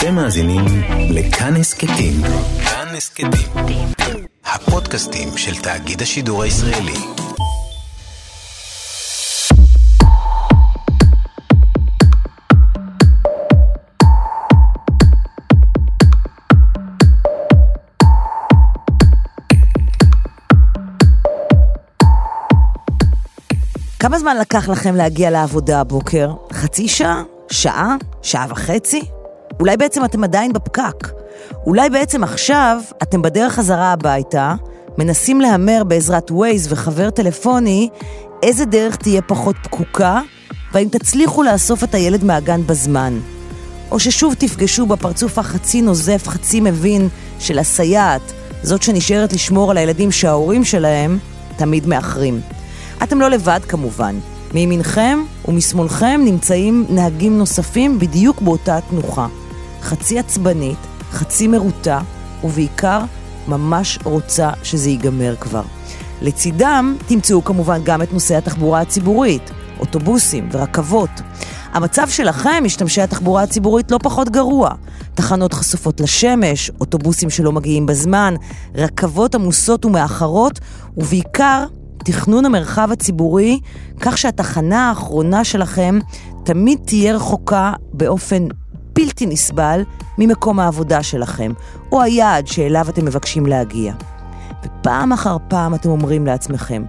אתם מאזינים לכאן הסכתים. כאן הסכתים. הפודקאסטים של תאגיד השידור הישראלי. כמה זמן לקח לכם להגיע לעבודה הבוקר? חצי שעה? שעה? שעה וחצי? אולי בעצם אתם עדיין בפקק. אולי בעצם עכשיו אתם בדרך חזרה הביתה, מנסים להמר בעזרת ווייז וחבר טלפוני איזה דרך תהיה פחות פקוקה, והאם תצליחו לאסוף את הילד מהגן בזמן. או ששוב תפגשו בפרצוף החצי נוזף, חצי מבין של הסייעת, זאת שנשארת לשמור על הילדים שההורים שלהם תמיד מאחרים. אתם לא לבד כמובן. מימינכם ומשמאלכם נמצאים נהגים נוספים בדיוק באותה תנוחה. חצי עצבנית, חצי מרוטה, ובעיקר ממש רוצה שזה ייגמר כבר. לצידם תמצאו כמובן גם את נושא התחבורה הציבורית, אוטובוסים ורכבות. המצב שלכם, משתמשי התחבורה הציבורית, לא פחות גרוע. תחנות חשופות לשמש, אוטובוסים שלא מגיעים בזמן, רכבות עמוסות ומאחרות, ובעיקר תכנון המרחב הציבורי כך שהתחנה האחרונה שלכם תמיד תהיה רחוקה באופן בלתי נסבל ממקום העבודה שלכם, או היעד שאליו אתם מבקשים להגיע. ופעם אחר פעם אתם אומרים לעצמכם,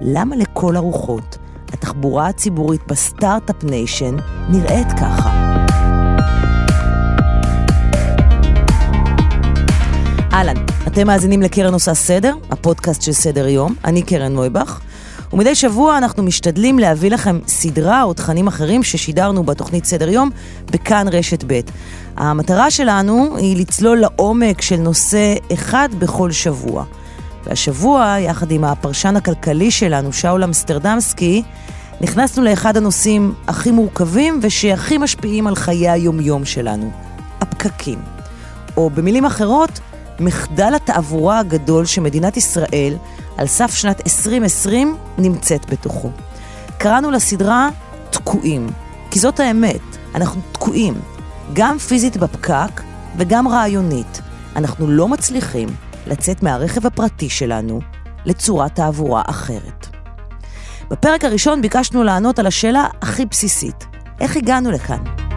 למה לכל הרוחות התחבורה הציבורית ב Start-Up Nation נראית ככה? אהלן, אתם מאזינים לקרן עושה סדר, הפודקאסט של סדר יום, אני קרן נויבך, ומדי שבוע אנחנו משתדלים להביא לכם סדרה או תכנים אחרים ששידרנו בתוכנית סדר יום בכאן רשת ב'. המטרה שלנו היא לצלול לעומק של נושא אחד בכל שבוע. והשבוע, יחד עם הפרשן הכלכלי שלנו, שאול אמסטרדמסקי, נכנסנו לאחד הנושאים הכי מורכבים ושהכי משפיעים על חיי היומיום שלנו, הפקקים. או במילים אחרות, מחדל התעבורה הגדול שמדינת ישראל, על סף שנת 2020, נמצאת בתוכו. קראנו לסדרה תקועים, כי זאת האמת, אנחנו תקועים, גם פיזית בפקק וגם רעיונית. אנחנו לא מצליחים לצאת מהרכב הפרטי שלנו לצורת תעבורה אחרת. בפרק הראשון ביקשנו לענות על השאלה הכי בסיסית, איך הגענו לכאן?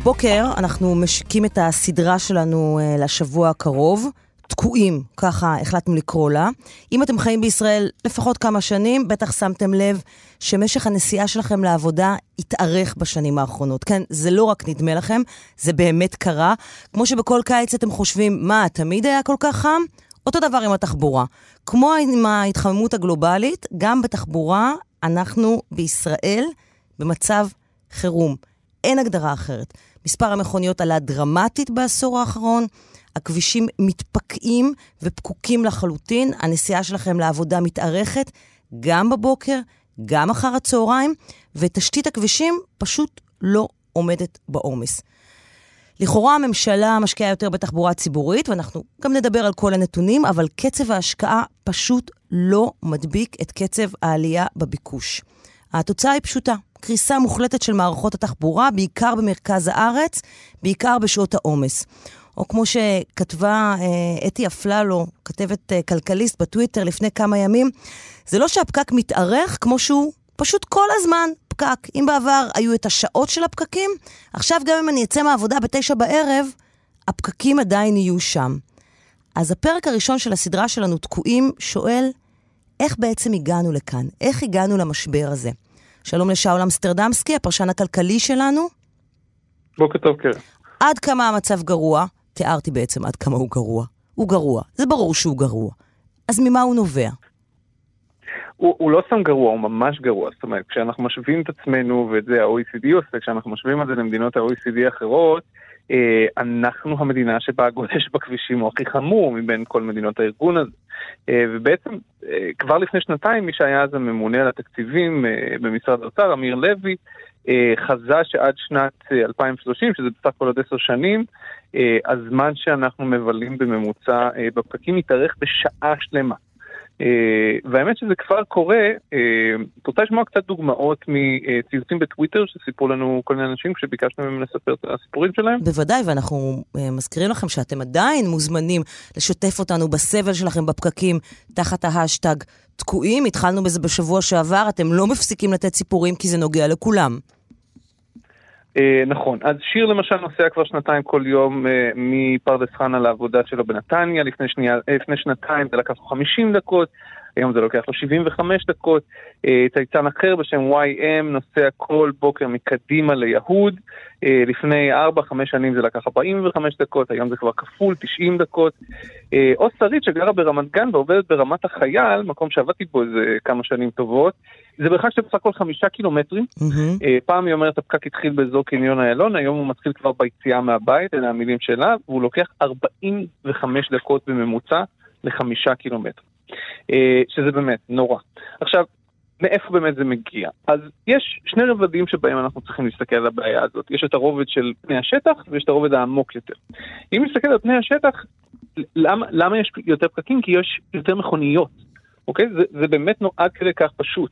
הבוקר אנחנו משיקים את הסדרה שלנו uh, לשבוע הקרוב. תקועים, ככה החלטנו לקרוא לה. אם אתם חיים בישראל לפחות כמה שנים, בטח שמתם לב שמשך הנסיעה שלכם לעבודה התארך בשנים האחרונות. כן, זה לא רק נדמה לכם, זה באמת קרה. כמו שבכל קיץ אתם חושבים, מה, תמיד היה כל כך חם? אותו דבר עם התחבורה. כמו עם ההתחממות הגלובלית, גם בתחבורה אנחנו בישראל במצב חירום. אין הגדרה אחרת. מספר המכוניות עלה דרמטית בעשור האחרון, הכבישים מתפקעים ופקוקים לחלוטין, הנסיעה שלכם לעבודה מתארכת גם בבוקר, גם אחר הצהריים, ותשתית הכבישים פשוט לא עומדת בעומס. לכאורה הממשלה משקיעה יותר בתחבורה ציבורית, ואנחנו גם נדבר על כל הנתונים, אבל קצב ההשקעה פשוט לא מדביק את קצב העלייה בביקוש. התוצאה היא פשוטה, קריסה מוחלטת של מערכות התחבורה, בעיקר במרכז הארץ, בעיקר בשעות העומס. או כמו שכתבה אה, אתי אפללו, כתבת אה, כלכליסט בטוויטר לפני כמה ימים, זה לא שהפקק מתארך כמו שהוא פשוט כל הזמן פקק. אם בעבר היו את השעות של הפקקים, עכשיו גם אם אני אצא מהעבודה בתשע בערב, הפקקים עדיין יהיו שם. אז הפרק הראשון של הסדרה שלנו, תקועים, שואל, איך בעצם הגענו לכאן? איך הגענו למשבר הזה? שלום לשאול אמסטרדמסקי, הפרשן הכלכלי שלנו. בוקר טוב, קרן. עד כמה המצב גרוע? תיארתי בעצם עד כמה הוא גרוע. הוא גרוע, זה ברור שהוא גרוע. אז ממה הוא נובע? הוא, הוא לא סתם גרוע, הוא ממש גרוע. זאת אומרת, כשאנחנו משווים את עצמנו, ואת זה ה-OECD עושה, כשאנחנו משווים את זה למדינות ה-OECD האחרות, אה, אנחנו המדינה שבה הגודש בכבישים הוא הכי חמור מבין כל מדינות הארגון הזה. אה, ובעצם אה, כבר לפני שנתיים מי שהיה אז הממונה על התקציבים במשרד האוצר, אמיר לוי, חזה שעד שנת 2030, שזה בסך הכל עוד עשר שנים, הזמן שאנחנו מבלים בממוצע בפקקים יתארך בשעה שלמה. Uh, והאמת שזה כבר קורה, uh, את רוצה לשמוע קצת דוגמאות מציוצים בטוויטר שסיפרו לנו כל מיני אנשים כשביקשנו מהם לספר את הסיפורים שלהם? בוודאי, ואנחנו אה, מזכירים לכם שאתם עדיין מוזמנים לשתף אותנו בסבל שלכם בפקקים תחת ההשטג תקועים. התחלנו בזה בשבוע שעבר, אתם לא מפסיקים לתת סיפורים כי זה נוגע לכולם. אה, נכון, אז שיר למשל נוסע כבר שנתיים כל יום אה, מפרדס חנה לעבודה שלו בנתניה, לפני, שנייה, אה, לפני שנתיים זה לקח לו 50 דקות, היום זה לוקח לו 75 דקות. צייצן אחר בשם YM נוסע כל בוקר מקדימה ליהוד, לפני 4-5 שנים זה לקח 45 דקות, היום זה כבר כפול 90 דקות. או שרית שגרה ברמת גן ועובדת ברמת החייל, מקום שעבדתי בו איזה כמה שנים טובות, זה מרחק של בסך הכל חמישה קילומטרים. Mm-hmm. פעם היא אומרת, הפקק התחיל באזור קניון איילון, היום הוא מתחיל כבר ביציאה מהבית, אלה המילים שלה, והוא לוקח 45 דקות בממוצע לחמישה קילומטר. אה, שזה באמת נורא. עכשיו, מאיפה באמת זה מגיע? אז יש שני רבדים שבהם אנחנו צריכים להסתכל על הבעיה הזאת. יש את הרובד של פני השטח ויש את הרובד העמוק יותר. אם נסתכל על פני השטח, למה, למה יש יותר פקקים? כי יש יותר מכוניות. אוקיי? זה, זה באמת נועד כדי כך פשוט.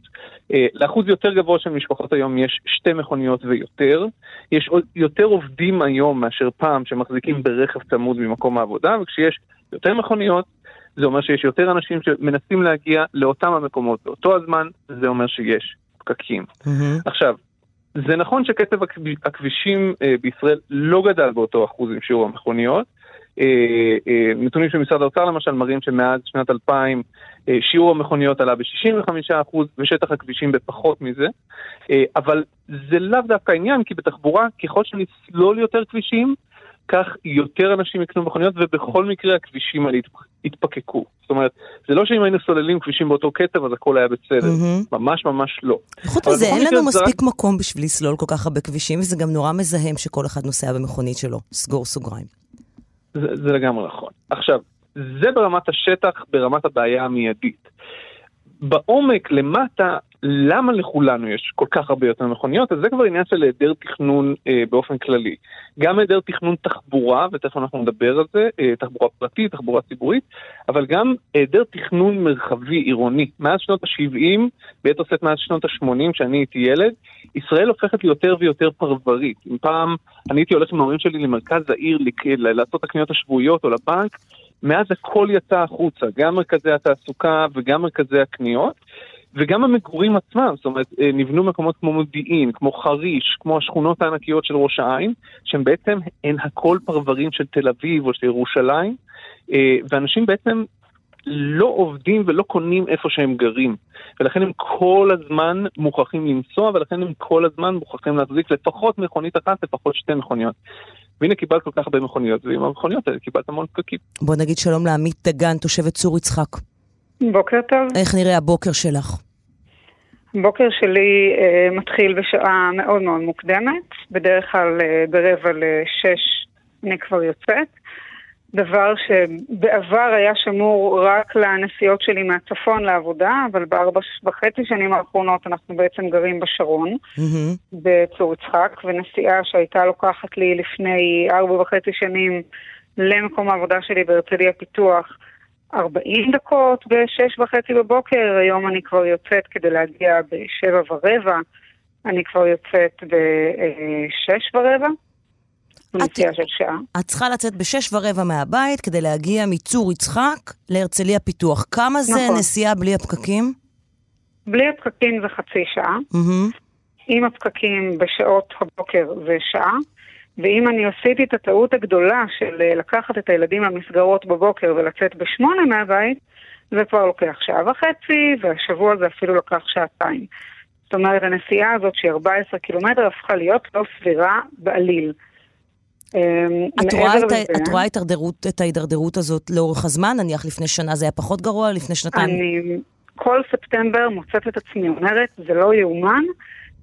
אה, לאחוז יותר גבוה של משפחות היום יש שתי מכוניות ויותר. יש יותר עובדים היום מאשר פעם שמחזיקים ברכב צמוד ממקום העבודה, וכשיש יותר מכוניות, זה אומר שיש יותר אנשים שמנסים להגיע לאותם המקומות באותו הזמן, זה אומר שיש פקקים. Mm-hmm. עכשיו, זה נכון שקצב הכבישים אה, בישראל לא גדל באותו אחוז עם שיעור המכוניות, אה, אה, נתונים של משרד האוצר למשל מראים שמאז שנת 2000 אה, שיעור המכוניות עלה ב-65% ושטח הכבישים בפחות מזה, אבל זה לאו דווקא העניין, כי בתחבורה, ככל שנסלול יותר כבישים, כך יותר אנשים יקנו מכוניות, ובכל מקרה הכבישים האלה יתפקקו. זאת אומרת, זה לא שאם היינו סוללים כבישים באותו קצב, אז הכל היה בסדר. Mm-hmm. ממש ממש לא. חוץ מזה, אין לנו מספיק רק... מקום בשביל לסלול כל כך הרבה כבישים, וזה גם נורא מזהם שכל אחד נוסע במכונית שלו. סגור סוגריים. זה, זה לגמרי נכון. עכשיו, זה ברמת השטח, ברמת הבעיה המיידית. בעומק, למטה, למה לכולנו יש כל כך הרבה יותר מכוניות? אז זה כבר עניין של היעדר תכנון אה, באופן כללי. גם היעדר תכנון תחבורה, ותכף אנחנו נדבר על זה, אה, תחבורה פרטית, תחבורה ציבורית, אבל גם היעדר תכנון מרחבי עירוני. מאז שנות ה-70, ביתר שאת מאז שנות ה-80, כשאני הייתי ילד, ישראל הופכת ליותר ויותר פרברית. אם פעם אני הייתי הולך עם ההורים שלי למרכז העיר לעשות הקניות השבועיות או לבנק, מאז הכל יצא החוצה, גם מרכזי התעסוקה וגם מרכזי הקניות. וגם המגורים עצמם, זאת אומרת, אה, נבנו מקומות כמו מודיעין, כמו חריש, כמו השכונות הענקיות של ראש העין, שהן בעצם הן הכל פרברים של תל אביב או של ירושלים, אה, ואנשים בעצם לא עובדים ולא קונים איפה שהם גרים. ולכן הם כל הזמן מוכרחים לנסוע, ולכן הם כל הזמן מוכרחים להחזיק לפחות מכונית אחת, לפחות שתי מכוניות. והנה קיבלת כל כך הרבה מכוניות, ועם המכוניות האלה קיבלת המון פקקים. בוא נגיד שלום לעמית דגן, תושבת צור יצחק. בוקר טוב. איך נראה הבוקר שלך? הבוקר שלי אה, מתחיל בשעה מאוד מאוד מוקדמת, בדרך כלל אה, ברבע לשש אני כבר יוצאת. דבר שבעבר היה שמור רק לנסיעות שלי מהצפון לעבודה, אבל בארבע וחצי שנים האחרונות אנחנו בעצם גרים בשרון, mm-hmm. בצור יצחק, ונסיעה שהייתה לוקחת לי לפני ארבע וחצי שנים למקום העבודה שלי בהרצליה פיתוח 40 דקות בשש וחצי בבוקר, היום אני כבר יוצאת כדי להגיע בשבע ורבע, אני כבר יוצאת בשש ורבע. נסיעה של שעה. את צריכה לצאת בשש ורבע מהבית כדי להגיע מצור יצחק להרצליה פיתוח. כמה זה נכון. נסיעה בלי הפקקים? בלי הפקקים זה חצי שעה. Mm-hmm. עם הפקקים בשעות הבוקר זה שעה. ואם אני עשיתי את הטעות הגדולה של אה, לקחת את הילדים למסגרות בבוקר ולצאת בשמונה מהבית, זה כבר לוקח שעה וחצי, והשבוע זה אפילו לקח שעתיים. זאת אומרת, הנסיעה הזאת שהיא 14 קילומטר הפכה להיות לא סבירה בעליל. אמ, את רואה, את, לזה, את רואה התדרדרות, את ההידרדרות הזאת לאורך הזמן? נניח לפני שנה זה היה פחות גרוע, לפני שנתיים? אני כל ספטמבר מוצאת את עצמי אומרת, זה לא יאומן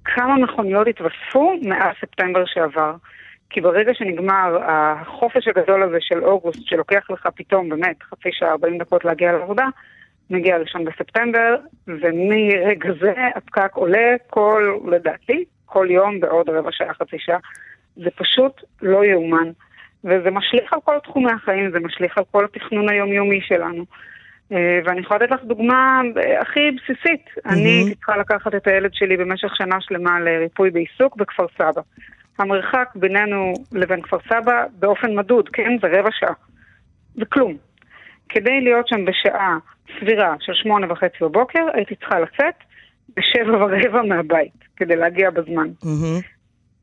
כמה מכוניות התווספו מאז ספטמבר שעבר. כי ברגע שנגמר החופש הגדול הזה של אוגוסט, שלוקח לך פתאום באמת חצי שעה, 40 דקות להגיע לעבודה, מגיע ראשון בספטמבר, ומרגע זה הפקק עולה כל, לדעתי, כל יום בעוד רבע שעה, חצי שעה. זה פשוט לא יאומן. וזה משליך על כל תחומי החיים, זה משליך על כל התכנון היומיומי שלנו. אה, ואני יכולה לתת לך דוגמה אה, הכי בסיסית. Mm-hmm. אני צריכה לקחת את הילד שלי במשך שנה שלמה לריפוי בעיסוק בכפר סבא. המרחק בינינו לבין כפר סבא באופן מדוד, כן? זה רבע שעה. זה כלום. כדי להיות שם בשעה סבירה של שמונה וחצי בבוקר, הייתי צריכה לצאת בשבע ורבע מהבית, כדי להגיע בזמן. Mm-hmm.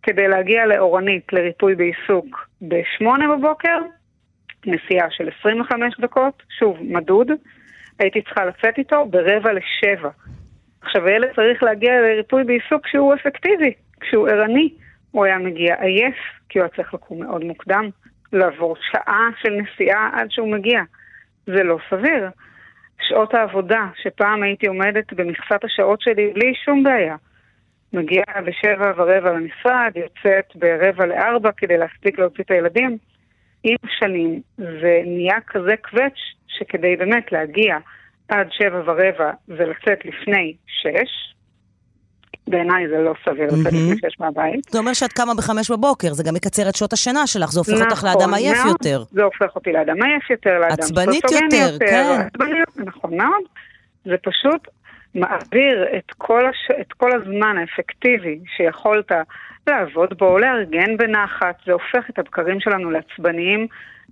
כדי להגיע לאורנית, לריפוי בעיסוק, בשמונה בבוקר, נסיעה של 25 דקות, שוב, מדוד, הייתי צריכה לצאת איתו ברבע לשבע. עכשיו, הילד צריך להגיע לריפוי בעיסוק כשהוא אפקטיבי, כשהוא ערני. הוא היה מגיע עייף, כי הוא היה צריך לקום מאוד מוקדם, לעבור שעה של נסיעה עד שהוא מגיע. זה לא סביר. שעות העבודה, שפעם הייתי עומדת במכסת השעות שלי בלי שום בעיה. מגיעה בשבע ורבע למשרד, יוצאת ברבע לארבע כדי להספיק להוציא את הילדים. עם השנים זה נהיה כזה קווץ' שכדי באמת להגיע עד שבע ורבע ולצאת לפני שש, בעיניי זה לא סביר לצאת לפני מהבית. זה אומר שאת קמה בחמש בבוקר, זה גם מקצר את שעות השינה שלך, זה הופך אותך לאדם נכון עייף יותר. זה הופך אותי לאדם עייף יותר, לאדם עצבנית יותר, כן. נכון מאוד. זה פשוט מעביר את כל, הש... את כל הזמן האפקטיבי שיכולת לעבוד בו, לארגן בנחת, זה הופך את הבקרים שלנו לעצבניים,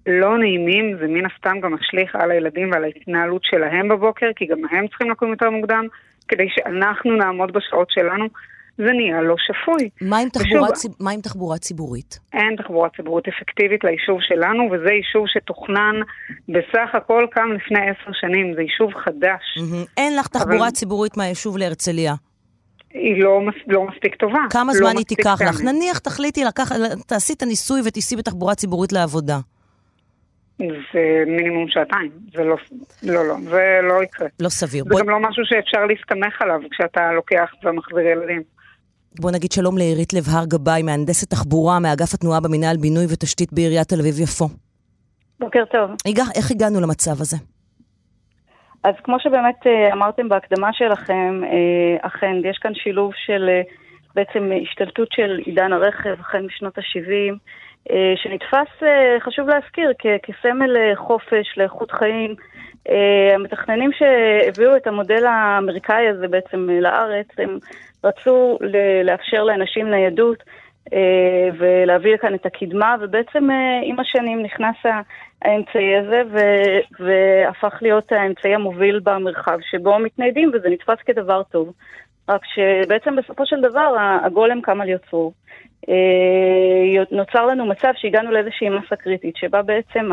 לא נעימים, זה מן הסתם גם משליך על הילדים ועל ההתנהלות שלהם בבוקר, כי גם הם צריכים לקום יותר מוקדם, כדי שאנחנו נעמוד בשעות שלנו. זה נהיה לא שפוי. מה עם, תחבורה, ושוב, ציב... מה עם תחבורה ציבורית? אין תחבורה ציבורית אפקטיבית ליישוב שלנו, וזה יישוב שתוכנן בסך הכל קם לפני עשר שנים, זה יישוב חדש. Mm-hmm. אין לך תחבורה אבל... ציבורית מהיישוב להרצליה. היא לא, מס, לא מספיק טובה. כמה לא זמן היא תיקח לך? נניח תחליטי לקח, תעשי את הניסוי ותיסעי בתחבורה ציבורית לעבודה. זה מינימום שעתיים, זה לא, לא, לא, זה לא יקרה. לא סביר. זה בוא... גם לא משהו שאפשר להסתמך עליו כשאתה לוקח ומחזיר ילדים. בוא נגיד שלום לעירית לב הר גבאי, מהנדסת תחבורה מאגף התנועה במינהל בינוי ותשתית בעיריית תל אביב-יפו. בוקר טוב. איך הגענו למצב הזה? אז כמו שבאמת אה, אמרתם בהקדמה שלכם, אה, אכן יש כאן שילוב של אה, בעצם השתלטות של עידן הרכב החל משנות ה-70, שנתפס, חשוב להזכיר, כסמל חופש, לאיכות חיים. המתכננים שהביאו את המודל האמריקאי הזה בעצם לארץ, הם רצו לאפשר לאנשים ניידות אה, ולהביא לכאן את הקדמה, ובעצם אה, עם השנים נכנס האמצעי הזה ו- והפך להיות האמצעי המוביל במרחב שבו מתניידים, וזה נתפס כדבר טוב. רק שבעצם בסופו של דבר הגולם קם על יוצרו. אה, נוצר לנו מצב שהגענו לאיזושהי מסה קריטית, שבה בעצם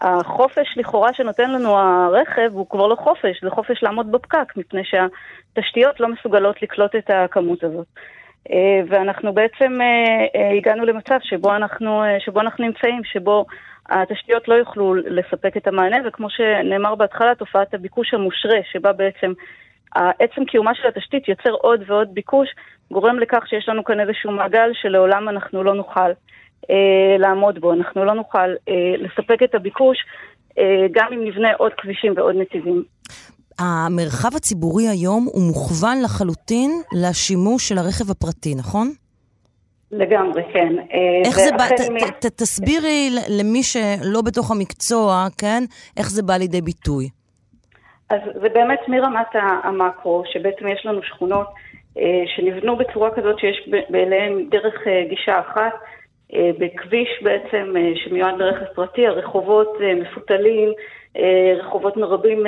החופש לכאורה שנותן לנו הרכב הוא כבר לא חופש, זה חופש לעמוד בפקק, מפני שהתשתיות לא מסוגלות לקלוט את הכמות הזאת. אה, ואנחנו בעצם אה, הגענו למצב שבו אנחנו, שבו אנחנו נמצאים, שבו התשתיות לא יוכלו לספק את המענה, וכמו שנאמר בהתחלה, תופעת הביקוש המושרה, שבה בעצם עצם קיומה של התשתית יוצר עוד ועוד ביקוש, גורם לכך שיש לנו כאן איזשהו מעגל שלעולם אנחנו לא נוכל אה, לעמוד בו, אנחנו לא נוכל אה, לספק את הביקוש אה, גם אם נבנה עוד כבישים ועוד נתיבים. המרחב הציבורי היום הוא מוכוון לחלוטין לשימוש של הרכב הפרטי, נכון? לגמרי, כן. אה, איך זה בא, ת, ת, ת, תסבירי למי שלא בתוך המקצוע, כן, איך זה בא לידי ביטוי. אז זה באמת מרמת המקרו, שבעצם יש לנו שכונות אה, שנבנו בצורה כזאת שיש באליהן דרך אה, גישה אחת, אה, בכביש בעצם שמיועד לרכב פרטי, הרחובות מפותלים, רחובות מרבים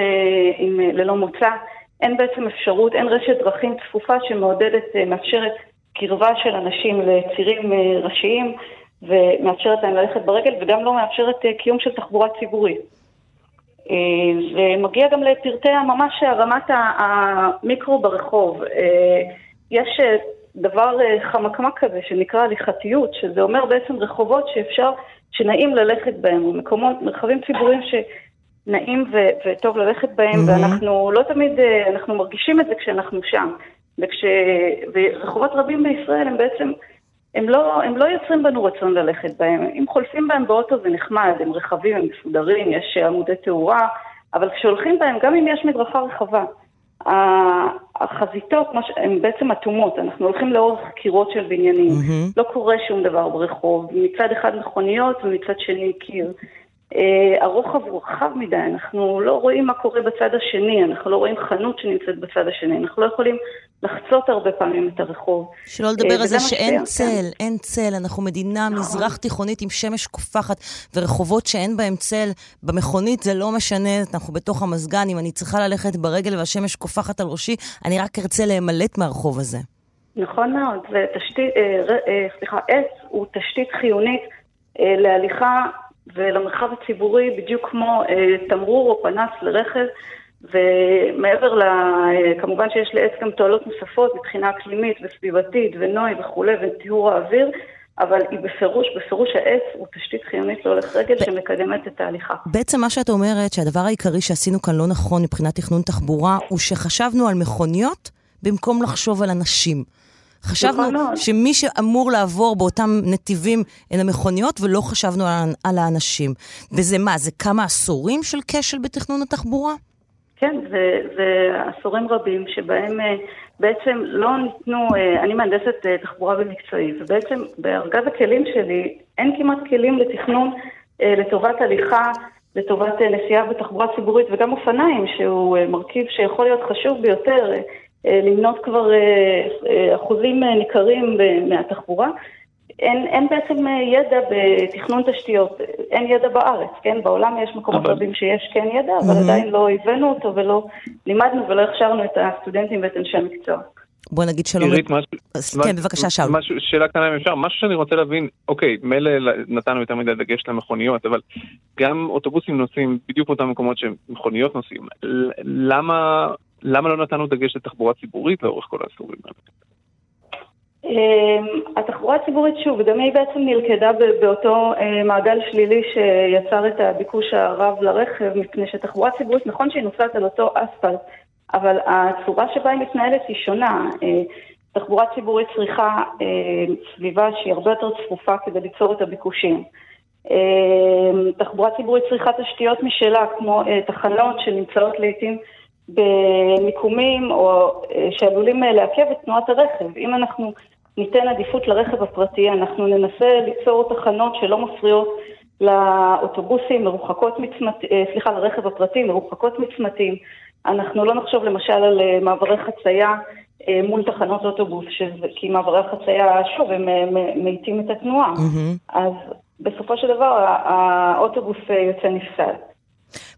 עם, ללא מוצא. אין בעצם אפשרות, אין רשת דרכים צפופה שמעודדת, מאפשרת קרבה של אנשים לצירים ראשיים ומאפשרת להם ללכת ברגל וגם לא מאפשרת קיום של תחבורה ציבורית. ומגיע גם לפרטי ממש הרמת המיקרו ברחוב. יש דבר חמקמק כזה שנקרא הליכתיות, שזה אומר בעצם רחובות שאפשר, שנעים ללכת בהם, מקומות, מרחבים ציבוריים ש... נעים ו- וטוב ללכת בהם, mm-hmm. ואנחנו לא תמיד, אה, אנחנו מרגישים את זה כשאנחנו שם. וכש... ורחובות רבים בישראל הם בעצם, הם לא, הם לא יוצרים בנו רצון ללכת בהם. אם חולפים בהם באוטו זה נחמד, הם רחבים, הם מסודרים, יש עמודי תאורה, אבל כשהולכים בהם, גם אם יש מדרכה רחבה, החזיתות הן בעצם אטומות, אנחנו הולכים לאורך קירות של בניינים, mm-hmm. לא קורה שום דבר ברחוב, מצד אחד מכוניות ומצד שני קיר. אה, הרוחב הוא רחב מדי, אנחנו לא רואים מה קורה בצד השני, אנחנו לא רואים חנות שנמצאת בצד השני, אנחנו לא יכולים לחצות הרבה פעמים את הרחוב. שלא לדבר על זה שאין צל, אין צל, אנחנו מדינה נכון. מזרח תיכונית עם שמש קופחת ורחובות שאין בהם צל. במכונית זה לא משנה, אנחנו בתוך המזגן, אם אני צריכה ללכת ברגל והשמש קופחת על ראשי, אני רק ארצה להימלט מהרחוב הזה. נכון מאוד, ותשתית, אה, אה, סליחה, עץ הוא תשתית חיונית אה, להליכה ולמרחב הציבורי בדיוק כמו אה, תמרור או פנס לרכב, ומעבר ל... אה, כמובן שיש לעץ גם תועלות נוספות מבחינה אקלימית וסביבתית ונוי וכולי וטיהור האוויר, אבל היא בפירוש, בפירוש העץ הוא תשתית חיונית להולך רגל ב... שמקדמת את ההליכה. בעצם מה שאת אומרת, שהדבר העיקרי שעשינו כאן לא נכון מבחינת תכנון תחבורה, הוא שחשבנו על מכוניות במקום לחשוב על אנשים. חשבנו שמי שאמור לעבור באותם נתיבים הן המכוניות, ולא חשבנו על, על האנשים. וזה מה, זה כמה עשורים של כשל בתכנון התחבורה? כן, זה, זה עשורים רבים שבהם אה, בעצם לא ניתנו, אה, אני מהנדסת אה, תחבורה במקצועי, ובעצם בארגז הכלים שלי אין כמעט כלים לתכנון לטובת הליכה, לטובת נסיעה בתחבורה ציבורית וגם אופניים, שהוא מרכיב שיכול להיות חשוב ביותר למנות כבר אה, אה, אחוזים ניכרים מהתחבורה. אין, אין בעצם ידע בתכנון תשתיות, אין ידע בארץ, כן? בעולם יש מקומות אבל... רבים שיש כן ידע, אבל mm-hmm. עדיין לא הבאנו אותו ולא לימדנו ולא הכשרנו את הסטודנטים ואת אנשי המקצוע. בוא נגיד שלום. עירית, משהו... כן, בבקשה, שאול. משהו, שאלה קטנה אם אפשר, משהו שאני רוצה להבין, אוקיי, מילא נתנו יותר מדי דגש למכוניות, אבל גם אוטובוסים נוסעים בדיוק באותם מקומות שמכוניות נוסעים. למה למה לא נתנו דגש לתחבורה ציבורית לאורך כל העשורים האלה? אמ, התחבורה הציבורית, שוב, גם היא בעצם נלכדה באותו אה, מעגל שלילי שיצר את הביקוש הרב לרכב, מפני שתחבורה ציבורית, נכון שהיא נוסעת על אותו אספלט, אבל הצורה שבה היא מתנהלת היא שונה. אה, תחבורה ציבורית צריכה אה, סביבה שהיא הרבה יותר צפופה כדי ליצור את הביקושים. תחבורה ציבורית צריכה תשתיות משלה, כמו תחנות שנמצאות לעיתים במיקומים או אה, שעלולים אה, לעכב את תנועת הרכב. אם אנחנו ניתן עדיפות לרכב הפרטי, אנחנו ננסה ליצור תחנות שלא מפריעות לאוטובוסים מרוחקות מצמתים, אה, סליחה, לרכב הפרטי מרוחקות מצמתים. אנחנו לא נחשוב למשל על מעברי חצייה מול תחנות אוטובוס, שזה, כי מעברי החצייה, שוב, הם מאיטים את התנועה. Mm-hmm. אז בסופו של דבר האוטובוס יוצא נפסד.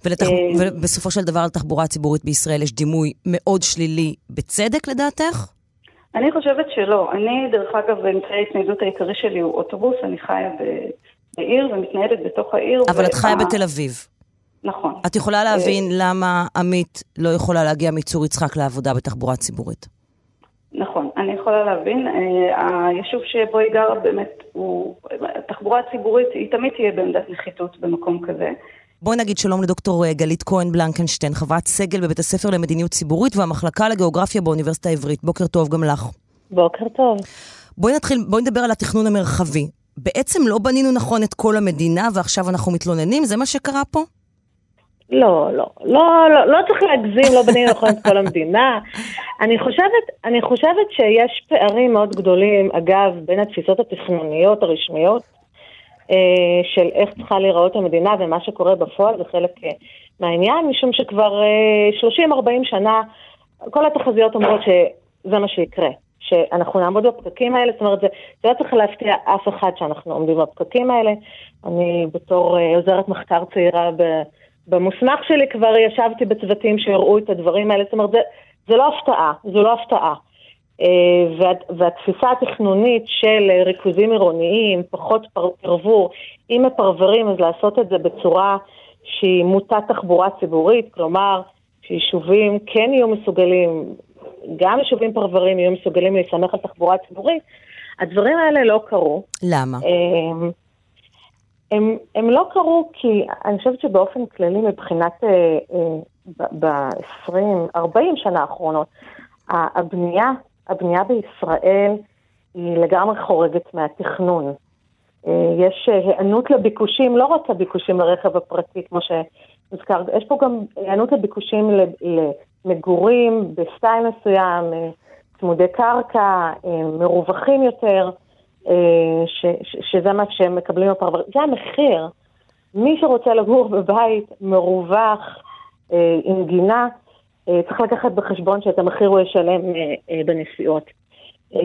ולתח... אה, ובסופו של דבר לתחבורה הציבורית בישראל יש דימוי מאוד שלילי, בצדק לדעתך? אני חושבת שלא. אני, דרך אגב, אמצעי ההתניידות העיקרי שלי הוא אוטובוס, אני חיה בעיר ומתניידת בתוך העיר. אבל ו... את חיה בתל אביב. נכון. את יכולה אה, להבין למה עמית לא יכולה להגיע מצור יצחק לעבודה בתחבורה ציבורית. נכון, אני יכולה להבין. אה, היישוב שבו היא גרה באמת, הוא, התחבורה הציבורית היא תמיד תהיה בעמדת נחיתות במקום כזה. בואי נגיד שלום לדוקטור אה, גלית כהן בלנקנשטיין, חברת סגל בבית הספר למדיניות ציבורית והמחלקה לגיאוגרפיה באוניברסיטה העברית. בוקר טוב גם לך. בוקר טוב. בואי נתחיל, בואי נדבר על התכנון המרחבי. בעצם לא בנינו נכון את כל המדינה ועכשיו אנחנו מתלוננים? זה מה שקרה פה? לא, לא, לא, לא, לא צריך להגזים, לא בנינו נכון את כל המדינה. אני חושבת, אני חושבת שיש פערים מאוד גדולים, אגב, בין התפיסות התכנוניות הרשמיות של איך צריכה להיראות המדינה ומה שקורה בפועל זה חלק אה, מהעניין, משום שכבר 30-40 אה, שנה כל התחזיות אומרות שזה מה שיקרה, שאנחנו נעמוד בפקקים האלה, זאת אומרת, זה, זה לא צריך להפתיע אף אחד שאנחנו עומדים בפקקים האלה. אני בתור עוזרת מחקר צעירה במוסמך שלי כבר ישבתי בצוותים שהראו את הדברים האלה, זאת אומרת, זה, זה לא הפתעה, זו לא הפתעה. אה, והתפיסה התכנונית של ריכוזים עירוניים, פחות פרבור, אם מפרברים אז לעשות את זה בצורה שהיא מוטת תחבורה ציבורית, כלומר שיישובים כן יהיו מסוגלים, גם יישובים פרברים יהיו מסוגלים להסתמך על תחבורה ציבורית, הדברים האלה לא קרו. למה? הם, אה, הם, הם לא קרו כי אני חושבת שבאופן כללי מבחינת אה, ב-20, 40 שנה האחרונות, הבנייה הבנייה בישראל היא לגמרי חורגת מהתכנון. אה, יש אה, היענות לביקושים, לא רק הביקושים לרכב הפרטי, כמו שהזכר, יש פה גם היענות לביקושים למגורים בסטייל מסוים, אה, צמודי קרקע, מרווחים יותר, ש, ש, שזה מה שהם מקבלים בפרבר. זה המחיר. מי שרוצה לגור בבית מרווח, עם גינה, צריך לקחת בחשבון שאת המחיר הוא ישלם אה, אה, בנסיעות. אה,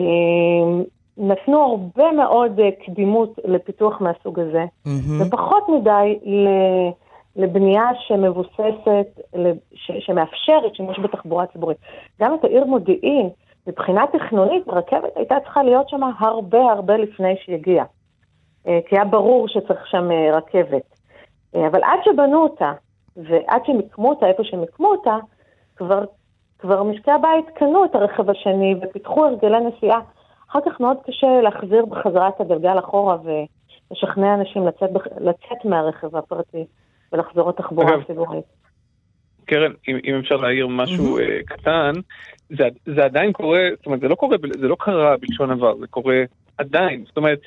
נתנו הרבה מאוד אה, קדימות לפיתוח מהסוג הזה, מהמם. ופחות מדי לבנייה שמבוססת, ש- שמאפשרת שימוש בתחבורה ציבורית. גם את העיר מודיעין, מבחינה תכנונית, הרכבת הייתה צריכה להיות שם הרבה הרבה לפני שהיא הגיעה. אה, כי היה ברור שצריך שם אה, רכבת. אה, אבל עד שבנו אותה, ועד שמיקמו אותה איפה שמיקמו אותה, כבר, כבר משקי הבית קנו את הרכב השני ופיתחו הרגלי נסיעה. אחר כך מאוד קשה להחזיר בחזרה את הגלגל אחורה ולשכנע אנשים לצאת, לצאת מהרכב הפרטי ולחזור לתחבורה הציבורית. קרן, אם, אם אפשר להעיר משהו uh, קטן, זה, זה עדיין קורה, זאת אומרת, זה לא קורה, זה לא קרה בלשון עבר, זה קורה עדיין. זאת אומרת,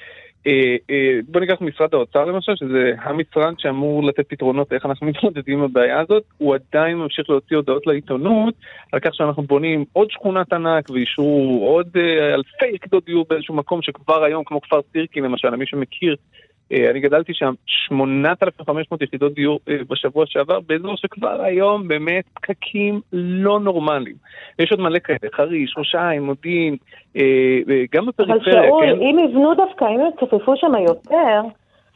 בוא ניקח משרד האוצר למשל, שזה המשרד שאמור לתת פתרונות איך אנחנו מתמודדים עם הבעיה הזאת, הוא עדיין ממשיך להוציא הודעות לעיתונות על כך שאנחנו בונים עוד שכונת ענק ואישרו עוד אה, אלפי יחידות דיור באיזשהו מקום שכבר היום, כמו כפר סירקין למשל, מי שמכיר, אה, אני גדלתי שם 8,500 יחידות דיור אה, בשבוע שעבר, באזור שכבר היום באמת פקקים לא נורמליים. יש עוד מלא כאלה, חריש, ראש העין, מודיעין, אה, אה, גם אבל בפריפריה, שאול, כן? אם יבנו דווקא, אם יצופפו שם יותר,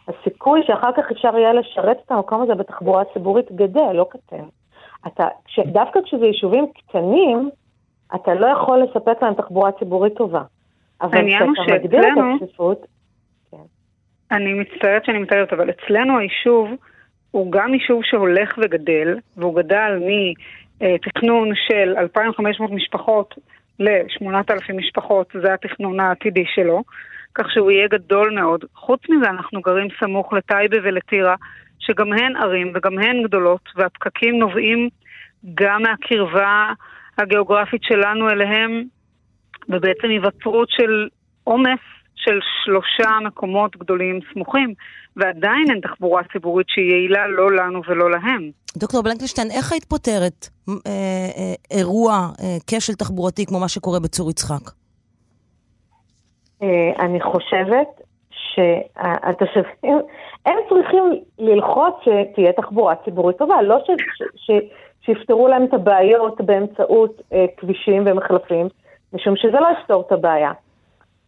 הסיכוי שאחר כך אפשר יהיה לשרת את המקום הזה בתחבורה ציבורית גדל, לא קטן. אתה, כש, דווקא כשזה יישובים קטנים, אתה לא יכול לספק להם תחבורה ציבורית טובה. אבל כשאתה מגדיר את הצפיפות, אני מצטערת שאני מתארת, אבל אצלנו היישוב הוא גם יישוב שהולך וגדל, והוא גדל מתכנון של 2,500 משפחות ל-8,000 משפחות, זה התכנון העתידי שלו, כך שהוא יהיה גדול מאוד. חוץ מזה, אנחנו גרים סמוך לטייבה ולטירה, שגם הן ערים וגם הן גדולות, והפקקים נובעים גם מהקרבה הגיאוגרפית שלנו אליהם, ובעצם היווצרות של עומס של שלושה מקומות גדולים סמוכים, ועדיין אין תחבורה ציבורית שהיא יעילה לא לנו ולא להם. דוקטור בלנקנשטיין, איך היית פותרת אה, אה, אירוע, אה, כשל תחבורתי כמו מה שקורה בצור יצחק? אה, אני חושבת שהתושבים, הם צריכים ללחוץ שתהיה תחבורה ציבורית טובה, לא ש, ש, ש, שיפתרו להם את הבעיות באמצעות אה, כבישים ומחלפים, משום שזה לא יפתור את הבעיה.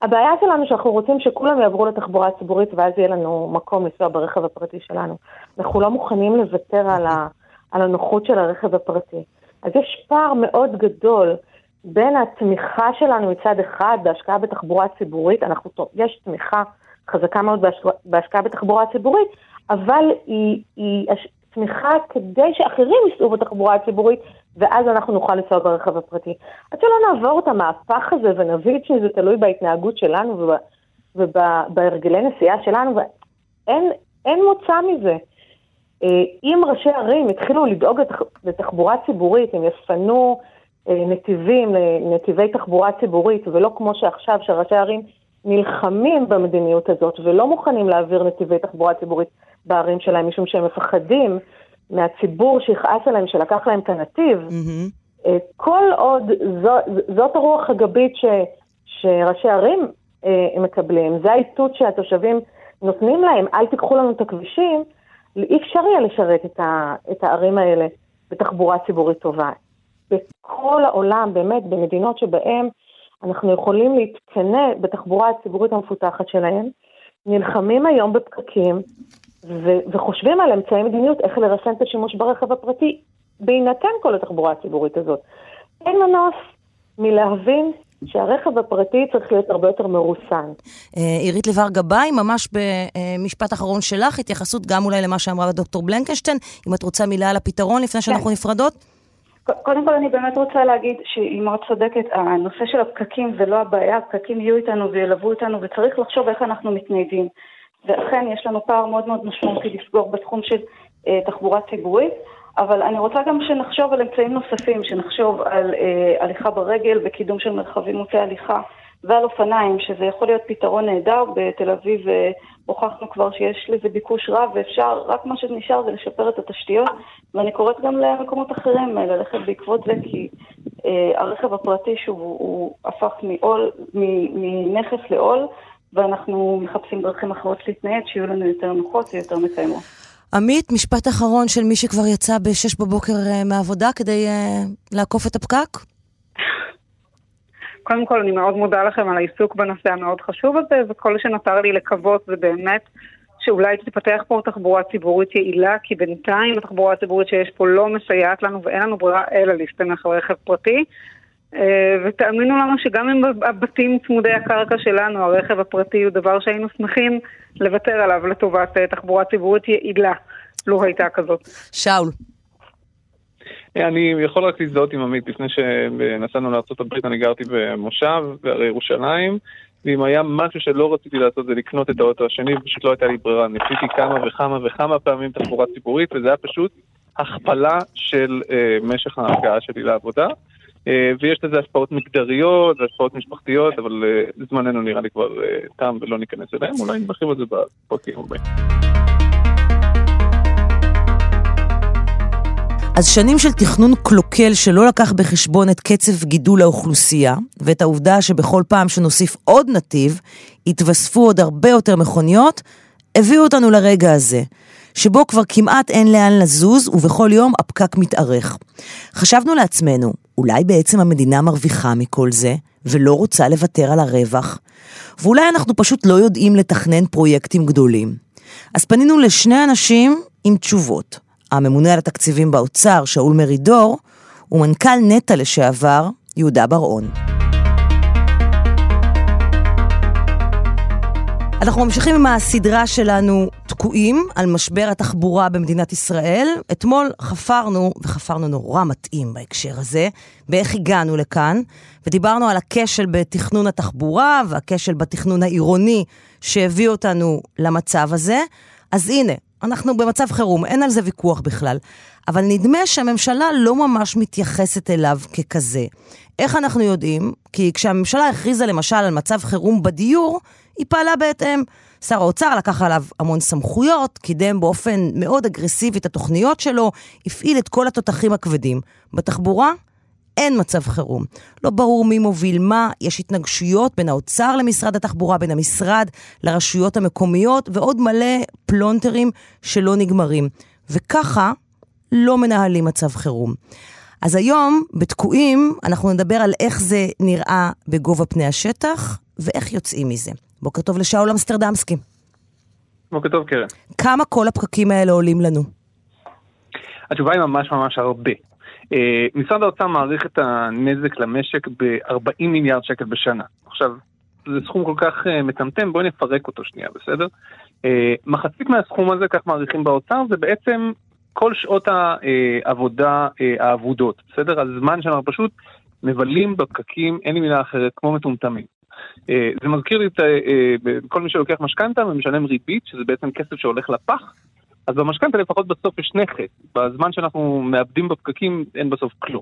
הבעיה שלנו שאנחנו רוצים שכולם יעברו לתחבורה ציבורית ואז יהיה לנו מקום לנסוע ברכב הפרטי שלנו. אנחנו לא מוכנים לוותר על, ה, על הנוחות של הרכב הפרטי. אז יש פער מאוד גדול בין התמיכה שלנו מצד אחד בהשקעה בתחבורה ציבורית, אנחנו, יש תמיכה חזקה מאוד בהשקעה, בהשקעה בתחבורה ציבורית, אבל היא, היא תמיכה כדי שאחרים ייסעו בתחבורה הציבורית, ואז אנחנו נוכל לנסוע ברכב הפרטי. עד שלא נעבור את המהפך הזה ונבין שזה תלוי בהתנהגות שלנו ובהרגלי נסיעה שלנו, ואין אין מוצא מזה. אם ראשי ערים התחילו לדאוג לתחבורה ציבורית, הם יפנו נתיבים לנתיבי תחבורה ציבורית, ולא כמו שעכשיו, שראשי ערים נלחמים במדיניות הזאת ולא מוכנים להעביר נתיבי תחבורה ציבורית בערים שלהם, משום שהם מפחדים מהציבור שיכעס עליהם, שלקח להם את הנתיב. Mm-hmm. כל עוד זו, זאת הרוח הגבית ש, שראשי ערים אה, מקבלים, זה האיתות שהתושבים נותנים להם, אל תיקחו לנו את הכבישים, אי אפשר יהיה לשרת את, ה, את הערים האלה בתחבורה ציבורית טובה. בכל העולם, באמת, במדינות שבהן אנחנו יכולים להתקנא בתחבורה הציבורית המפותחת שלהם, נלחמים היום בפקקים ו- וחושבים על אמצעי מדיניות איך לרסן את השימוש ברכב הפרטי בהינתן כל התחבורה הציבורית הזאת. אין מנוס מלהבין שהרכב הפרטי צריך להיות הרבה יותר מרוסן. עירית לבר גבאי, ממש במשפט אחרון שלך, התייחסות גם אולי למה שאמרה דוקטור בלנקשטיין, אם את רוצה מילה על הפתרון לפני שאנחנו כן. נפרדות. קודם כל אני באמת רוצה להגיד שהיא מאוד צודקת, הנושא של הפקקים זה לא הבעיה, הפקקים יהיו איתנו וילוו אותנו וצריך לחשוב איך אנחנו מתניידים. ואכן יש לנו פער מאוד מאוד משמעותי לסגור בתחום של אה, תחבורה ציבורית, אבל אני רוצה גם שנחשוב על אמצעים נוספים, שנחשוב על אה, הליכה ברגל וקידום של מרחבים מוטי הליכה ועל אופניים, שזה יכול להיות פתרון נהדר. בתל אביב אה, הוכחנו כבר שיש לזה ביקוש רב ואפשר, רק מה שנשאר זה לשפר את התשתיות, ואני קוראת גם למקומות אחרים ללכת בעקבות זה, כי אה, הרכב הפרטי שהוא הוא הפך מעול, מנכס לעול, ואנחנו מחפשים דרכים אחרות להתנייד, שיהיו לנו יותר נוחות ויותר מקיימות. עמית, משפט אחרון של מי שכבר יצא ב-6 בבוקר uh, מהעבודה כדי uh, לעקוף את הפקק? קודם כל, אני מאוד מודה לכם על העיסוק בנושא המאוד חשוב הזה, וכל שנותר לי לקוות זה באמת שאולי תתפתח פה תחבורה ציבורית יעילה, כי בינתיים התחבורה הציבורית שיש פה לא מסייעת לנו ואין לנו ברירה אלא להסתמך על רכב פרטי. אה, ותאמינו לנו שגם אם הבתים צמודי הקרקע שלנו, הרכב הפרטי הוא דבר שהיינו שמחים לוותר עליו לטובת אה, תחבורה ציבורית יעילה, לו הייתה כזאת. שאול. אני יכול רק להזדהות עם עמית, לפני שנסענו לארה"ב אני גרתי במושב בהרי ירושלים, ואם היה משהו שלא רציתי לעשות זה לקנות את האוטו השני, פשוט לא הייתה לי ברירה. ניסיתי כמה וכמה וכמה פעמים תחבורה ציבורית, וזה היה פשוט הכפלה של אה, משך ההגעה שלי לעבודה. אה, ויש לזה השפעות מגדריות והשפעות משפחתיות, אבל אה, זמננו נראה לי כבר אה, תם ולא ניכנס אליהם, אולי נרחיב על זה בפרקים הבאים. אז שנים של תכנון קלוקל שלא לקח בחשבון את קצב גידול האוכלוסייה, ואת העובדה שבכל פעם שנוסיף עוד נתיב, יתווספו עוד הרבה יותר מכוניות, הביאו אותנו לרגע הזה, שבו כבר כמעט אין לאן לזוז, ובכל יום הפקק מתארך. חשבנו לעצמנו, אולי בעצם המדינה מרוויחה מכל זה, ולא רוצה לוותר על הרווח? ואולי אנחנו פשוט לא יודעים לתכנן פרויקטים גדולים. אז פנינו לשני אנשים עם תשובות. הממונה על התקציבים באוצר, שאול מרידור, ומנכ"ל נטע לשעבר, יהודה בר-און. אנחנו ממשיכים עם הסדרה שלנו תקועים על משבר התחבורה במדינת ישראל. אתמול חפרנו, וחפרנו נורא מתאים בהקשר הזה, באיך הגענו לכאן, ודיברנו על הכשל בתכנון התחבורה והכשל בתכנון העירוני שהביא אותנו למצב הזה. אז הנה, אנחנו במצב חירום, אין על זה ויכוח בכלל. אבל נדמה שהממשלה לא ממש מתייחסת אליו ככזה. איך אנחנו יודעים? כי כשהממשלה הכריזה למשל על מצב חירום בדיור, היא פעלה בהתאם. שר האוצר לקח עליו המון סמכויות, קידם באופן מאוד אגרסיבי את התוכניות שלו, הפעיל את כל התותחים הכבדים. בתחבורה, אין מצב חירום. לא ברור מי מוביל מה, יש התנגשויות בין האוצר למשרד התחבורה, בין המשרד לרשויות המקומיות, ועוד מלא פלונטרים שלא נגמרים. וככה לא מנהלים מצב חירום. אז היום, בתקועים, אנחנו נדבר על איך זה נראה בגובה פני השטח, ואיך יוצאים מזה. בוקר טוב לשאול אמסטרדמסקי. בוקר טוב, קרן. כמה כל הפקקים האלה עולים לנו? התשובה היא ממש ממש הרבה. אה, משרד האוצר מעריך את הנזק למשק ב-40 מיליארד שקל בשנה. עכשיו, זה סכום כל כך uh, מטמטם, בואי נפרק אותו שנייה, בסדר? Uh, מחצית מהסכום הזה, כך מעריכים באוצר, זה בעצם כל שעות העבודה האבודות, בסדר? הזמן שאנחנו פשוט מבלים בפקקים, אין לי מילה אחרת, כמו מטומטמים. זה מזכיר לי את כל מי שלוקח משכנתה ומשלם ריבית, שזה בעצם כסף שהולך לפח, אז במשכנתה לפחות בסוף יש נכס. בזמן שאנחנו מאבדים בפקקים אין בסוף כלום.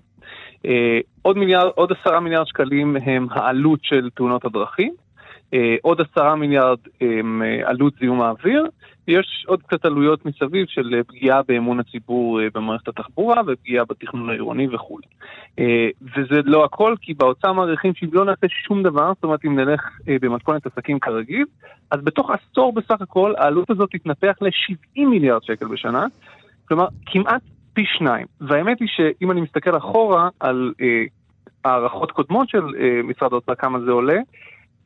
אה, עוד, מיליארד, עוד עשרה מיליארד שקלים הם העלות של תאונות הדרכים. אה, עוד עשרה מיליארד הם אה, עלות זיהום האוויר, יש עוד קצת עלויות מסביב של אה, פגיעה באמון הציבור אה, במערכת התחבורה ופגיעה בתכנון העירוני וכולי. אה, וזה לא הכל, כי באוצר מעריכים שאם לא נעשה שום דבר, זאת אומרת אם נלך במתכונת עסקים כרגיל, אז בתוך עשור בסך הכל העלות הזאת תתנפח ל-70 מיליארד שקל בשנה, כלומר כמעט פי שניים. והאמת היא שאם אני מסתכל אחורה על הערכות קודמות של משרד האוצר כמה זה עולה,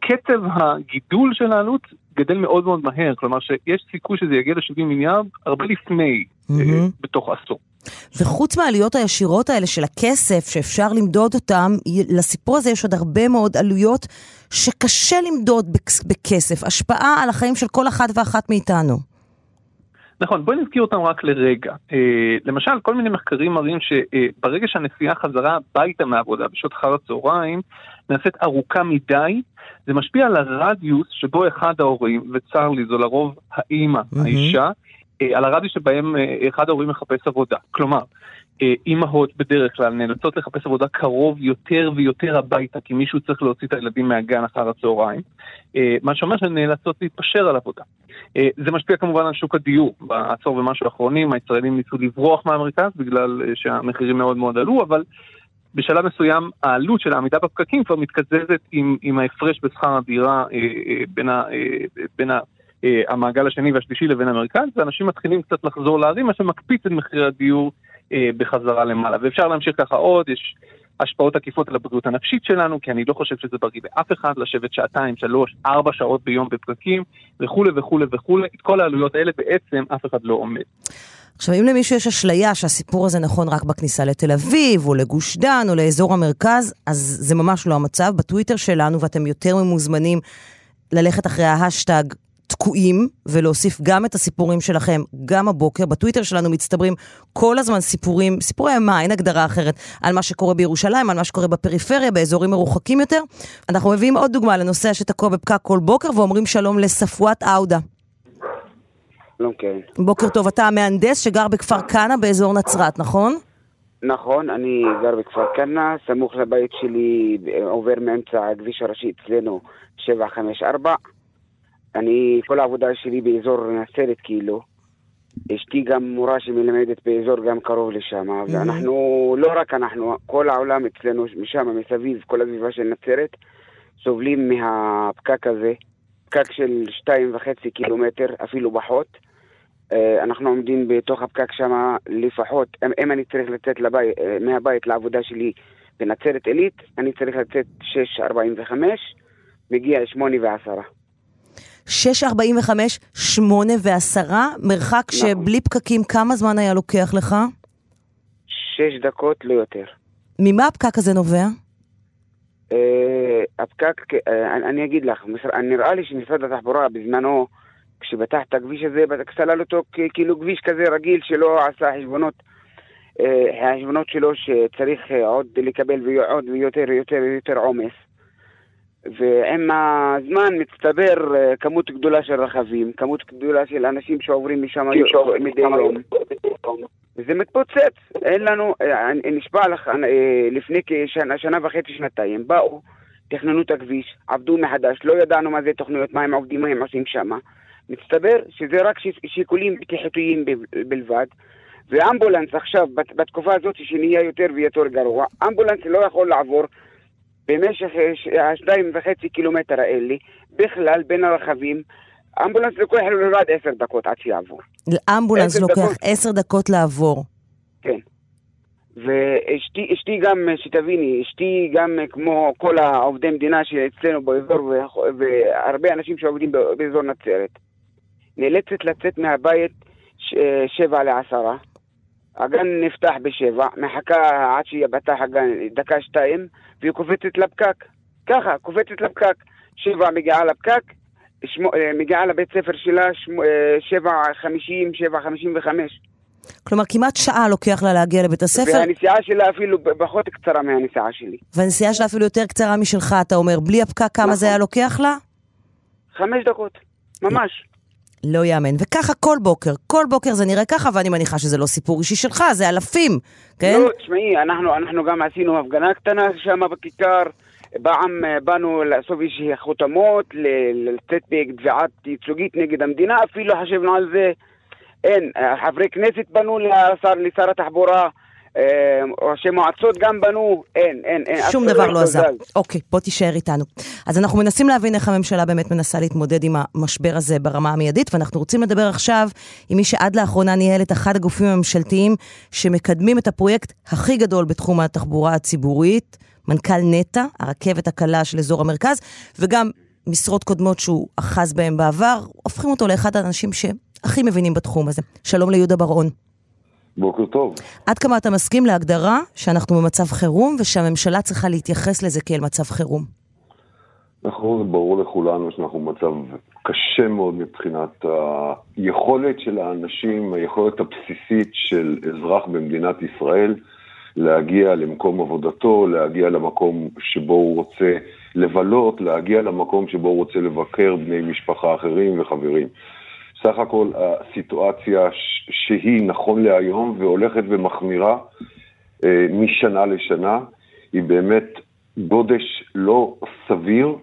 קצב הגידול של העלות גדל מאוד מאוד מהר, כלומר שיש סיכוי שזה יגיע ל-70 מיליארד הרבה לפני, mm-hmm. אה, בתוך עשור. וחוץ מהעלויות הישירות האלה של הכסף, שאפשר למדוד אותם, לסיפור הזה יש עוד הרבה מאוד עלויות שקשה למדוד בכסף, השפעה על החיים של כל אחת ואחת מאיתנו. נכון, בואי נזכיר אותם רק לרגע. אה, למשל, כל מיני מחקרים מראים שברגע אה, שהנסיעה חזרה הביתה מהעבודה בשעות אחר הצהריים, נעשית ארוכה מדי, זה משפיע על הרדיוס שבו אחד ההורים, וצר לי, זו לרוב האימא, mm-hmm. האישה, אה, על הרדיוס שבהם אה, אחד ההורים מחפש עבודה. כלומר, אה, אימהות בדרך כלל נאלצות לחפש עבודה קרוב יותר ויותר הביתה, כי מישהו צריך להוציא את הילדים מהגן אחר הצהריים, מה שאומר שהן נאלצות להתפשר על עבודה. זה משפיע כמובן על שוק הדיור. בעשור ומשהו האחרונים הישראלים ניסו לברוח מהמרכז בגלל שהמחירים מאוד מאוד עלו, אבל בשלב מסוים העלות של העמידה בפקקים כבר מתקזזת עם, עם ההפרש בשכר הדירה אה, אה, בין, ה, אה, בין אה, המעגל השני והשלישי לבין המרכז, ואנשים מתחילים קצת לחזור לערים, מה שמקפיץ את מחירי הדיור בחזרה למעלה. ואפשר להמשיך ככה עוד, יש השפעות עקיפות על הבריאות הנפשית שלנו, כי אני לא חושב שזה בריא לאף אחד לשבת שעתיים, שלוש, ארבע שעות ביום בפקקים, וכולי וכולי וכולי. את כל העלויות האלה בעצם אף אחד לא עומד. עכשיו, אם למישהו יש אשליה שהסיפור הזה נכון רק בכניסה לתל אביב, או לגוש דן, או לאזור המרכז, אז זה ממש לא המצב. בטוויטר שלנו, ואתם יותר ממוזמנים ללכת אחרי ההשטג תקועים, ולהוסיף גם את הסיפורים שלכם, גם הבוקר. בטוויטר שלנו מצטברים כל הזמן סיפורים, סיפורי מה, אין הגדרה אחרת, על מה שקורה בירושלים, על מה שקורה בפריפריה, באזורים מרוחקים יותר. אנחנו מביאים עוד דוגמה לנוסע שתקוע בפקק כל בוקר, ואומרים שלום לספואט עאודה. שלום, כן. בוקר טוב, אתה המהנדס שגר בכפר כנא באזור נצרת, נכון? נכון, אני גר בכפר כנא, סמוך לבית שלי, עובר מאמצע הכביש הראשי אצלנו 754. אני, כל העבודה שלי באזור נצרת, כאילו. אשתי גם מורה שמלמדת באזור גם קרוב לשם, ואנחנו, לא רק אנחנו, כל העולם אצלנו משם, מסביב, כל הסביבה של נצרת, סובלים מהפקק הזה, פקק של שתיים וחצי קילומטר, אפילו פחות. אה, אנחנו עומדים בתוך הפקק שם לפחות, אם, אם אני צריך לצאת לבית, אה, מהבית לעבודה שלי בנצרת עילית, אני צריך לצאת 6.45, מגיע 8 ו-10. 6.45, 8 ו-10, מרחק נכון. שבלי פקקים, כמה זמן היה לוקח לך? 6 דקות, לא יותר. ממה הפקק הזה נובע? Uh, הפקק, uh, אני, אני אגיד לך, משר, נראה לי שמשרד התחבורה בזמנו, כשפתח את הכביש הזה, סלל אותו כאילו כביש כזה רגיל שלא עשה חשבונות, uh, החשבונות שלו שצריך uh, עוד לקבל ועוד ויותר ויותר ויותר עומס. ועם הזמן מצטבר uh, כמות גדולה של רכבים, כמות גדולה של אנשים שעוברים משם מדי יום. וזה מתפוצץ, אין לנו, אה, נשבע לך, אה, לפני כשנה שנה וחצי, שנתיים, באו, תכננו את הכביש, עבדו מחדש, לא ידענו מה זה תוכניות, מה הם עובדים, מה הם עושים שם. מצטבר שזה רק שיקולים בטיחותיים בלבד, ואמבולנס עכשיו, בת- בתקופה הזאת שנהיה יותר ויותר גרוע, אמבולנס לא יכול לעבור במשך אה, השתיים וחצי קילומטר האלה, בכלל בין הרכבים, אמבולנס לוקח לו לבד עשר דקות עד שיעבור. לאמבולנס עשר לוקח. עשר דקות לעבור. כן. ואשתי אשתי גם, שתביני, אשתי גם כמו כל העובדי מדינה שאצלנו באזור והרבה אנשים שעובדים באזור נצרת, נאלצת לצאת מהבית ש- שבע לעשרה. הגן נפתח בשבע, מחכה עד שיפתח הגן דקה שתיים, והיא קופצת לפקק. ככה, קופצת לפקק. שבע מגיעה לפקק, שמו, אה, מגיעה לבית ספר שלה שמו- אה, שבע חמישים, שבע חמישים וחמש. כלומר, כמעט שעה לוקח לה להגיע לבית הספר, והנסיעה שלה אפילו פחות קצרה מהנסיעה שלי. והנסיעה שלה אפילו יותר קצרה משלך, אתה אומר. בלי הפקק, כמה נכון. זה היה לוקח לה? חמש דקות, ממש. לא יאמן. וככה כל בוקר, כל בוקר זה נראה ככה, ואני מניחה שזה לא סיפור אישי שלך, זה אלפים, כן? לא, תשמעי, אנחנו, אנחנו גם עשינו הפגנה קטנה שם בכיכר. פעם אה, באנו לאסוף איזושהי חותמות, לצאת בתביעת ייצוגית נגד המדינה, אפילו חשבנו על זה. אין, אה, חברי כנסת פנו לשר, לשר התחבורה, ראשי מועצות גם בנו, אין, אין, אין. שום דבר לא עזר. זז. אוקיי, בוא תישאר איתנו. אז אנחנו מנסים להבין איך הממשלה באמת מנסה להתמודד עם המשבר הזה ברמה המיידית, ואנחנו רוצים לדבר עכשיו עם מי שעד לאחרונה ניהל את אחד הגופים הממשלתיים שמקדמים את הפרויקט הכי גדול בתחום התחבורה הציבורית, מנכ"ל נטע, הרכבת הקלה של אזור המרכז, וגם משרות קודמות שהוא אחז בהן בעבר, הופכים אותו לאחד האנשים שהכי מבינים בתחום הזה. שלום ליהודה בר-און. בוקר טוב. עד כמה אתה מסכים להגדרה שאנחנו במצב חירום ושהממשלה צריכה להתייחס לזה כאל מצב חירום? נכון, ברור לכולנו שאנחנו במצב קשה מאוד מבחינת היכולת של האנשים, היכולת הבסיסית של אזרח במדינת ישראל להגיע למקום עבודתו, להגיע למקום שבו הוא רוצה לבלות, להגיע למקום שבו הוא רוצה לבקר בני משפחה אחרים וחברים. סך הכל הסיטואציה שהיא נכון להיום והולכת ומחמירה אה, משנה לשנה, היא באמת גודש לא סביר,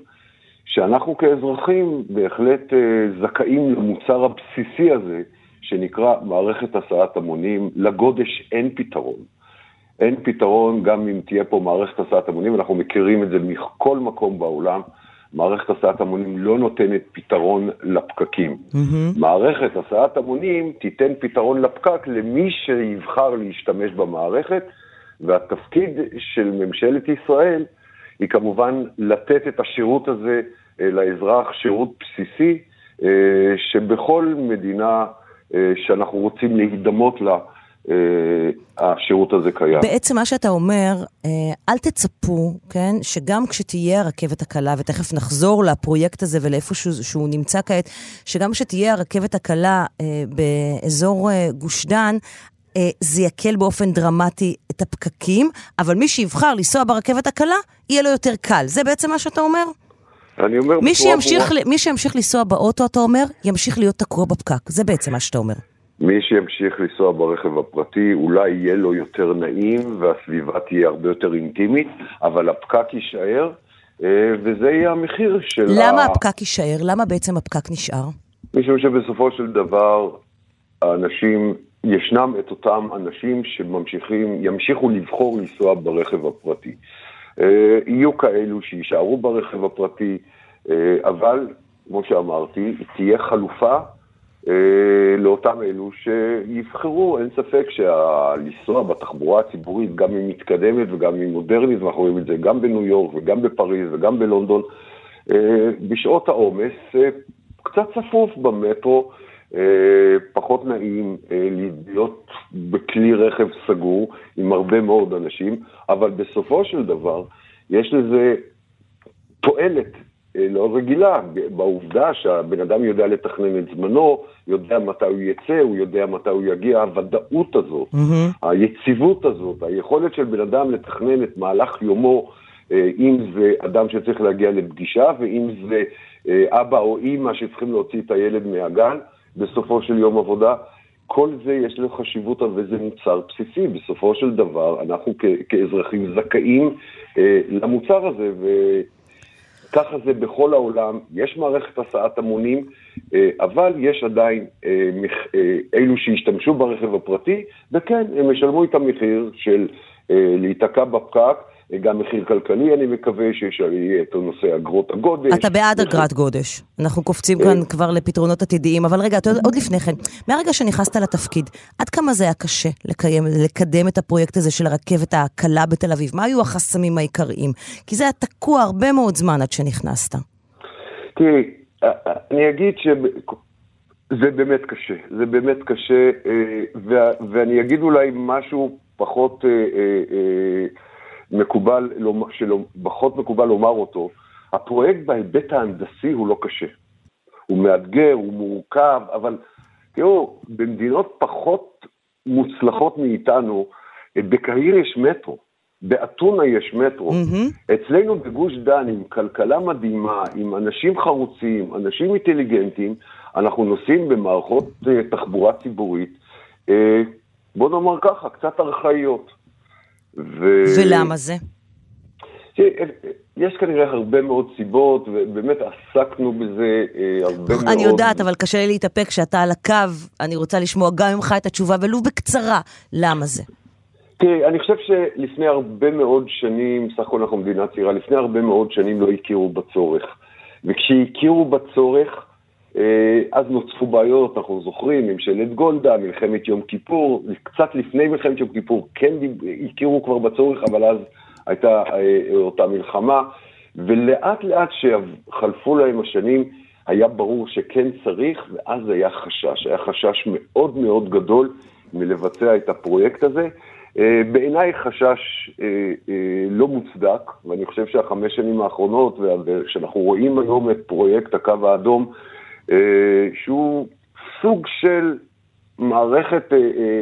שאנחנו כאזרחים בהחלט אה, זכאים למוצר הבסיסי הזה, שנקרא מערכת הסעת המונים. לגודש אין פתרון. אין פתרון גם אם תהיה פה מערכת הסעת המונים, אנחנו מכירים את זה מכל מקום בעולם. מערכת הסעת המונים לא נותנת פתרון לפקקים. Mm-hmm. מערכת הסעת המונים תיתן פתרון לפקק למי שיבחר להשתמש במערכת, והתפקיד של ממשלת ישראל היא כמובן לתת את השירות הזה אה, לאזרח, שירות בסיסי, אה, שבכל מדינה אה, שאנחנו רוצים להידמות לה, השירות הזה קיים. בעצם מה שאתה אומר, אל תצפו, כן, שגם כשתהיה הרכבת הקלה, ותכף נחזור לפרויקט הזה ולאיפה שהוא, שהוא נמצא כעת, שגם כשתהיה הרכבת הקלה באזור גוש דן, זה יקל באופן דרמטי את הפקקים, אבל מי שיבחר לנסוע ברכבת הקלה, יהיה לו יותר קל. זה בעצם מה שאתה אומר? אני אומר מי שימשיך, מי שימשיך לנסוע באוטו, אתה אומר, ימשיך להיות תקוע בפקק. זה בעצם מה שאתה אומר. מי שימשיך לנסוע ברכב הפרטי, אולי יהיה לו יותר נעים והסביבה תהיה הרבה יותר אינטימית, אבל הפקק יישאר, אה, וזה יהיה המחיר של למה ה... הפקק יישאר? למה בעצם הפקק נשאר? משום שבסופו של דבר, האנשים, ישנם את אותם אנשים שממשיכים, ימשיכו לבחור לנסוע ברכב הפרטי. אה, יהיו כאלו שיישארו ברכב הפרטי, אה, אבל, כמו שאמרתי, תהיה חלופה לאותם אלו שיבחרו, אין ספק שלנסוע בתחבורה הציבורית, גם היא מתקדמת וגם היא מודרנית, ואנחנו רואים את זה גם בניו יורק וגם בפריז וגם בלונדון, בשעות העומס קצת צפוף במטרו, פחות נעים להיות בכלי רכב סגור עם הרבה מאוד אנשים, אבל בסופו של דבר יש לזה תועלת אה, לא רגילה, בעובדה שהבן אדם יודע לתכנן את זמנו, יודע מתי הוא יצא, הוא יודע מתי הוא יגיע, הוודאות הזאת, mm-hmm. היציבות הזאת, היכולת של בן אדם לתכנן את מהלך יומו, אה, אם זה אדם שצריך להגיע לפגישה, ואם זה אה, אבא או אימא שצריכים להוציא את הילד מהגן בסופו של יום עבודה, כל זה יש לו חשיבות וזה מוצר בסיסי. בסופו של דבר, אנחנו כ- כאזרחים זכאים אה, למוצר הזה, וככה זה בכל העולם. יש מערכת הסעת המונים, אה, אבל יש עדיין אה, אה, אלו שהשתמשו ברכב הפרטי, וכן, הם ישלמו את המחיר של להיתקע בפקק. גם מחיר כלכלי, אני מקווה שיהיה את נושא אגרות הגודש. אתה בעד אגרת גודש. אנחנו קופצים כאן אה. כבר לפתרונות עתידיים, אבל רגע, עוד לפני כן, מהרגע שנכנסת לתפקיד, עד כמה זה היה קשה לקיים, לקדם את הפרויקט הזה של הרכבת הקלה בתל אביב? מה היו החסמים העיקריים? כי זה היה תקוע הרבה מאוד זמן עד שנכנסת. תראי, אני אגיד שזה באמת קשה, זה באמת קשה, אה, ואני אגיד אולי משהו פחות... אה, מקובל, פחות מקובל לומר אותו, הפרויקט בהיבט ההנדסי הוא לא קשה. הוא מאתגר, הוא מורכב, אבל תראו, במדינות פחות מוצלחות מאיתנו, בקהיר יש מטרו, באתונה יש מטרו. Mm-hmm. אצלנו בגוש דן, עם כלכלה מדהימה, עם אנשים חרוצים, אנשים אינטליגנטים, אנחנו נוסעים במערכות uh, תחבורה ציבורית, uh, בוא נאמר ככה, קצת ארכאיות. ו... ולמה זה? יש כנראה הרבה מאוד סיבות, ובאמת עסקנו בזה אה, הרבה מאוד. אני יודעת, אבל קשה לי להתאפק כשאתה על הקו, אני רוצה לשמוע גם ממך את התשובה, ולו בקצרה, למה זה? תראי, אני חושב שלפני הרבה מאוד שנים, סך הכל אנחנו מדינה צעירה, לפני הרבה מאוד שנים לא הכירו בצורך. וכשהכירו בצורך, אז נוצפו בעיות, אנחנו זוכרים, ממשלת גולדה, מלחמת יום כיפור, קצת לפני מלחמת יום כיפור כן הכירו כבר בצורך, אבל אז הייתה אה, אותה מלחמה, ולאט לאט שחלפו להם השנים, היה ברור שכן צריך, ואז היה חשש, היה חשש מאוד מאוד גדול מלבצע את הפרויקט הזה. אה, בעיניי חשש לא מוצדק, ואני חושב שהחמש שנים האחרונות, וכשאנחנו רואים היום את פרויקט הקו האדום, אה, שהוא סוג של מערכת, אה,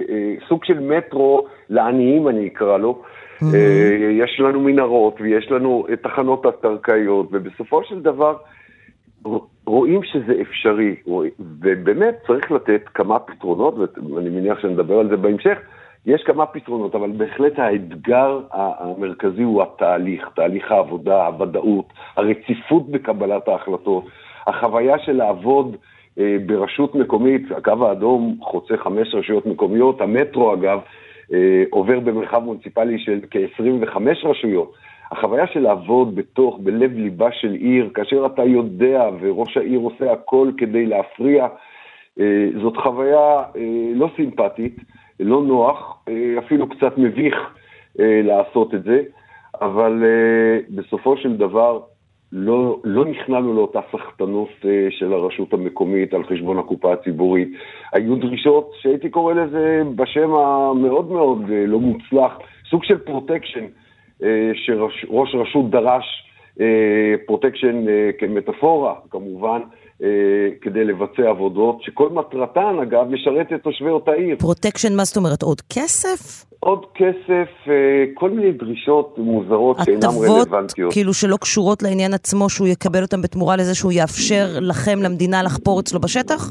אה, סוג של מטרו לעניים אני אקרא לו. Mm-hmm. יש לנו מנהרות ויש לנו תחנות התרקאיות, ובסופו של דבר רואים שזה אפשרי, ובאמת צריך לתת כמה פתרונות, ואני מניח שנדבר על זה בהמשך, יש כמה פתרונות, אבל בהחלט האתגר המרכזי הוא התהליך, תהליך העבודה, הוודאות, הרציפות בקבלת ההחלטות. החוויה של לעבוד אה, ברשות מקומית, הקו האדום חוצה חמש רשויות מקומיות, המטרו אגב אה, עובר במרחב מוניציפלי של כ-25 רשויות. החוויה של לעבוד בתוך, בלב ליבה של עיר, כאשר אתה יודע וראש העיר עושה הכל כדי להפריע, אה, זאת חוויה אה, לא סימפטית, לא נוח, אה, אפילו קצת מביך לעשות את זה, אבל בסופו של דבר לא, לא נכנענו לאותה סחטנות של הרשות המקומית על חשבון הקופה הציבורית. היו דרישות שהייתי קורא לזה בשם המאוד מאוד לא מוצלח, סוג של פרוטקשן, שראש רשות דרש פרוטקשן כמטאפורה, כמובן, אה, כדי לבצע עבודות, שכל מטרתן, אגב, לשרת את תושבי אותה עיר. פרוטקשן, מה זאת אומרת? עוד כסף? עוד כסף, אה, כל מיני דרישות מוזרות שאינן רלוונטיות. הטבות, כאילו שלא קשורות לעניין עצמו, שהוא יקבל אותן בתמורה לזה שהוא יאפשר לכם, למדינה, לחפור אצלו בשטח?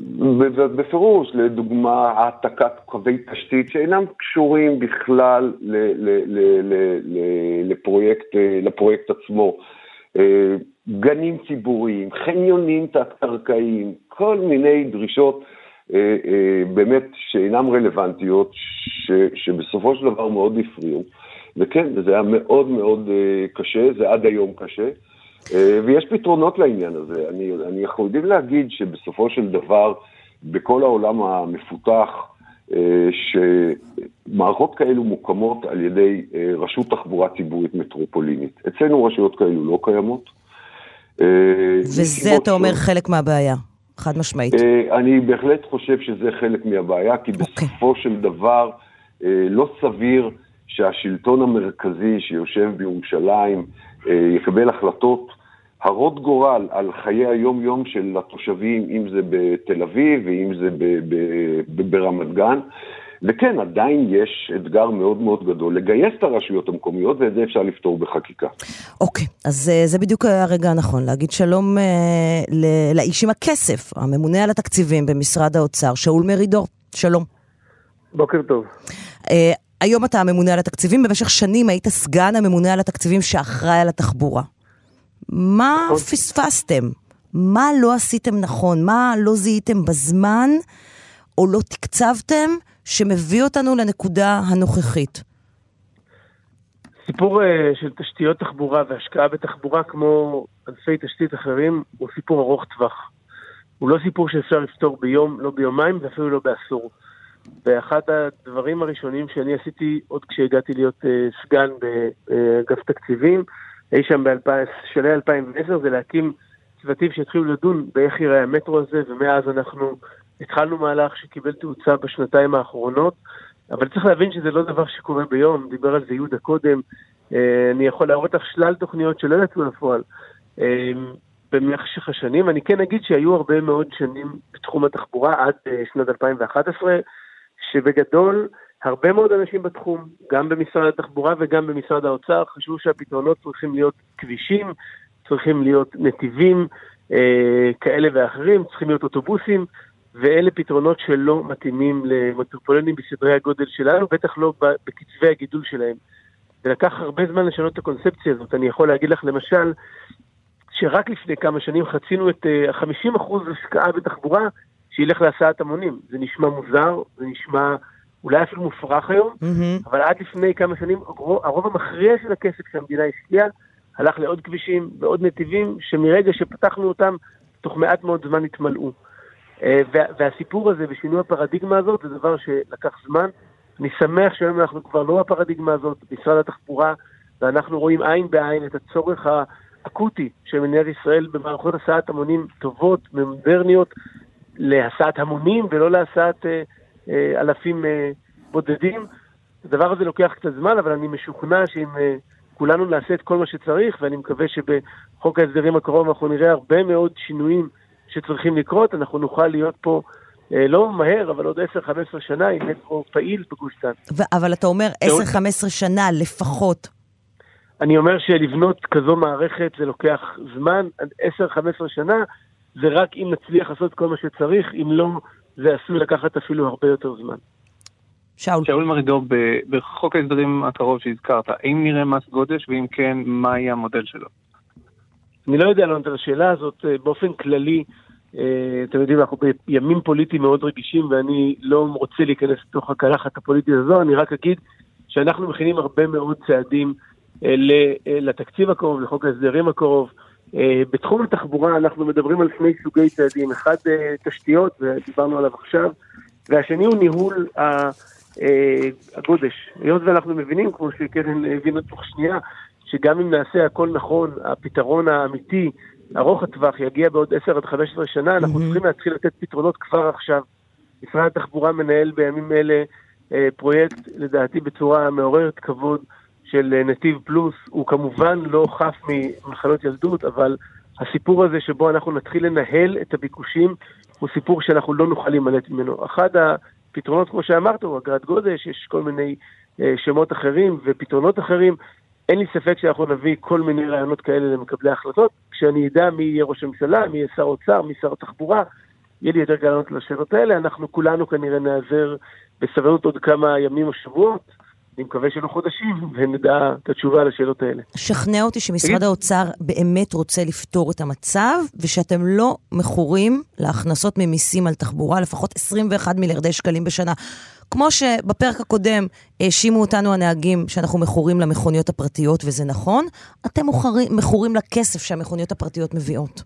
בפירוש, לדוגמה, העתקת קווי תשתית שאינם קשורים בכלל לפרויקט, אה, לפרויקט עצמו. גנים ציבוריים, חניונים תת-קרקעיים, כל מיני דרישות אה, אה, באמת שאינן רלוונטיות, ש, שבסופו של דבר מאוד הפריעו. וכן, זה היה מאוד מאוד אה, קשה, זה עד היום קשה, אה, ויש פתרונות לעניין הזה. אני, אני יכול להגיד שבסופו של דבר, בכל העולם המפותח, אה, שמערכות כאלו מוקמות על ידי אה, רשות תחבורה ציבורית מטרופולינית. אצלנו רשויות כאלו לא קיימות. אה, וזה, אתה אומר, חלק מהבעיה, חד משמעית. אה, אני בהחלט חושב שזה חלק מהבעיה, כי אוקיי. בסופו של דבר אה, לא סביר שהשלטון המרכזי שיושב בירושלים יקבל החלטות הרות גורל על חיי היום-יום של התושבים, אם זה בתל אביב ואם זה ברמת גן. וכן, עדיין יש אתגר מאוד מאוד גדול לגייס את הרשויות המקומיות, ואת זה אפשר לפתור בחקיקה. אוקיי, אז uh, זה בדיוק הרגע הנכון, להגיד שלום uh, לאיש עם הכסף, הממונה על התקציבים במשרד האוצר, שאול מרידור. שלום. בוקר טוב. Uh, היום אתה הממונה על התקציבים, במשך שנים היית סגן הממונה על התקציבים שאחראי על התחבורה. מה נכון. פספסתם? מה לא עשיתם נכון? מה לא זיהיתם בזמן, או לא תקצבתם, שמביא אותנו לנקודה הנוכחית? סיפור uh, של תשתיות תחבורה והשקעה בתחבורה כמו ענפי תשתית אחרים הוא סיפור ארוך טווח. הוא לא סיפור שאפשר לפתור ביום, לא ביומיים ואפילו לא בעשור. ואחד הדברים הראשונים שאני עשיתי עוד כשהגעתי להיות uh, סגן באגף תקציבים, אי שם בשלהי 2010, זה להקים צוותים שהתחילו לדון באיך ייראה המטרו הזה, ומאז אנחנו התחלנו מהלך שקיבל תאוצה בשנתיים האחרונות, אבל צריך להבין שזה לא דבר שקורה ביום, דיבר על זה יהודה קודם, אה, אני יכול להראות לך שלל תוכניות שלא יצאו לפועל אה, במשך השנים. אני כן אגיד שהיו הרבה מאוד שנים בתחום התחבורה עד אה, שנת 2011, שבגדול הרבה מאוד אנשים בתחום, גם במשרד התחבורה וגם במשרד האוצר, חשבו שהפתרונות צריכים להיות כבישים, צריכים להיות נתיבים כאלה ואחרים, צריכים להיות אוטובוסים, ואלה פתרונות שלא מתאימים למטרופולינים בסדרי הגודל שלנו, בטח לא בקצבי הגידול שלהם. זה לקח הרבה זמן לשנות את הקונספציה הזאת. אני יכול להגיד לך למשל, שרק לפני כמה שנים חצינו את ה-50% אה, השקעה בתחבורה שילך להסעת המונים. זה נשמע מוזר, זה נשמע אולי אפילו מופרך היום, mm-hmm. אבל עד לפני כמה שנים הרוב המכריע של הכסף שהמדינה השקיעה הלך לעוד כבישים ועוד נתיבים, שמרגע שפתחנו אותם, תוך מעט מאוד זמן התמלאו. אה, והסיפור הזה ושינוי הפרדיגמה הזאת זה דבר שלקח זמן. אני שמח שהיום אנחנו כבר לא בפרדיגמה הזאת, משרד התחבורה, ואנחנו רואים עין בעין את הצורך האקוטי של מדינת ישראל במערכות הסעת המונים טובות, מודרניות, להסעת המונים ולא להסעת אה, אה, אלפים אה, בודדים. הדבר הזה לוקח קצת זמן, אבל אני משוכנע שאם אה, כולנו נעשה את כל מה שצריך, ואני מקווה שבחוק ההסדרים הקרוב אנחנו נראה הרבה מאוד שינויים שצריכים לקרות, אנחנו נוכל להיות פה אה, לא מהר, אבל עוד 10-15 שנה עם מטרו פעיל בגוש דן. אבל אתה אומר 10-15 שנה לפחות. אני אומר שלבנות כזו מערכת זה לוקח זמן, 10-15 שנה זה רק אם נצליח לעשות כל מה שצריך, אם לא, זה עשוי לקחת אפילו הרבה יותר זמן. שאול. שאול מרידור, בחוק ההסדרים הקרוב שהזכרת, האם נראה מס גודש, ואם כן, מה יהיה המודל שלו? אני לא יודע לענות על השאלה הזאת אה, באופן כללי. אה, אתם יודעים, אנחנו בימים פוליטיים מאוד רגישים ואני לא רוצה להיכנס לתוך הקלחת הפוליטית הזו, אני רק אגיד שאנחנו מכינים הרבה מאוד צעדים לתקציב הקרוב, לחוק ההסדרים הקרוב. בתחום התחבורה אנחנו מדברים על שני סוגי צעדים, אחד תשתיות, ודיברנו עליו עכשיו, והשני הוא ניהול הגודש. היות ואנחנו מבינים, כמו שקרן הבינה תוך שנייה, שגם אם נעשה הכל נכון, הפתרון האמיתי, ארוך הטווח, יגיע בעוד 10 עד 15 שנה, אנחנו צריכים להתחיל לתת פתרונות כבר עכשיו. משרד התחבורה מנהל בימים אלה אה, פרויקט, לדעתי בצורה מעוררת כבוד, של אה, נתיב פלוס. הוא כמובן לא חף ממחלות ילדות, אבל הסיפור הזה שבו אנחנו נתחיל לנהל את הביקושים, הוא סיפור שאנחנו לא נוכל להימלט ממנו. אחד הפתרונות, כמו שאמרת, הוא אגרת גודש, יש כל מיני אה, שמות אחרים ופתרונות אחרים. אין לי ספק שאנחנו נביא כל מיני רעיונות כאלה למקבלי ההחלטות. כשאני אדע מי יהיה ראש הממשלה, מי יהיה שר האוצר, מי שר התחבורה, יהיה לי יותר קל לענות לשאלות האלה. אנחנו כולנו כנראה נעזר בסבלנות עוד כמה ימים או שבועות. אני מקווה שלא חודשים, ונדע את התשובה לשאלות האלה. שכנע אותי שמשרד האוצר באמת רוצה לפתור את המצב, ושאתם לא מכורים להכנסות ממיסים על תחבורה, לפחות 21 מיליארדי שקלים בשנה. כמו שבפרק הקודם האשימו אותנו הנהגים שאנחנו מכורים למכוניות הפרטיות, וזה נכון, אתם מכורים לכסף שהמכוניות הפרטיות מביאות.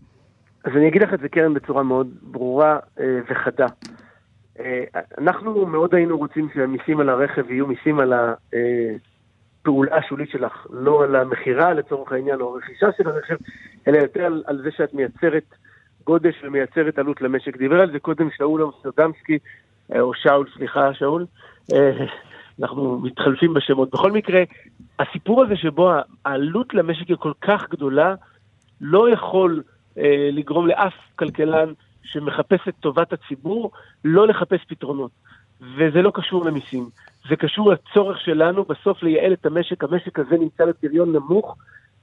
אז אני אגיד לך את זה, קרן, בצורה מאוד ברורה אה, וחדה. אה, אנחנו מאוד היינו רוצים שהמיסים על הרכב יהיו מיסים על הפעולה השולית שלך, לא על המכירה לצורך העניין או הרכישה של הרכב, אלא יותר על, על זה שאת מייצרת גודש ומייצרת עלות למשק. דיבר על זה קודם שאול אמסטרדמסקי, אה, או שאול, סליחה, שאול. אה, אנחנו מתחלפים בשמות. בכל מקרה, הסיפור הזה שבו העלות למשק היא כל כך גדולה, לא יכול אה, לגרום לאף כלכלן שמחפש את טובת הציבור, לא לחפש פתרונות. וזה לא קשור למיסים. זה קשור לצורך שלנו בסוף לייעל את המשק. המשק הזה נמצא בפריון נמוך,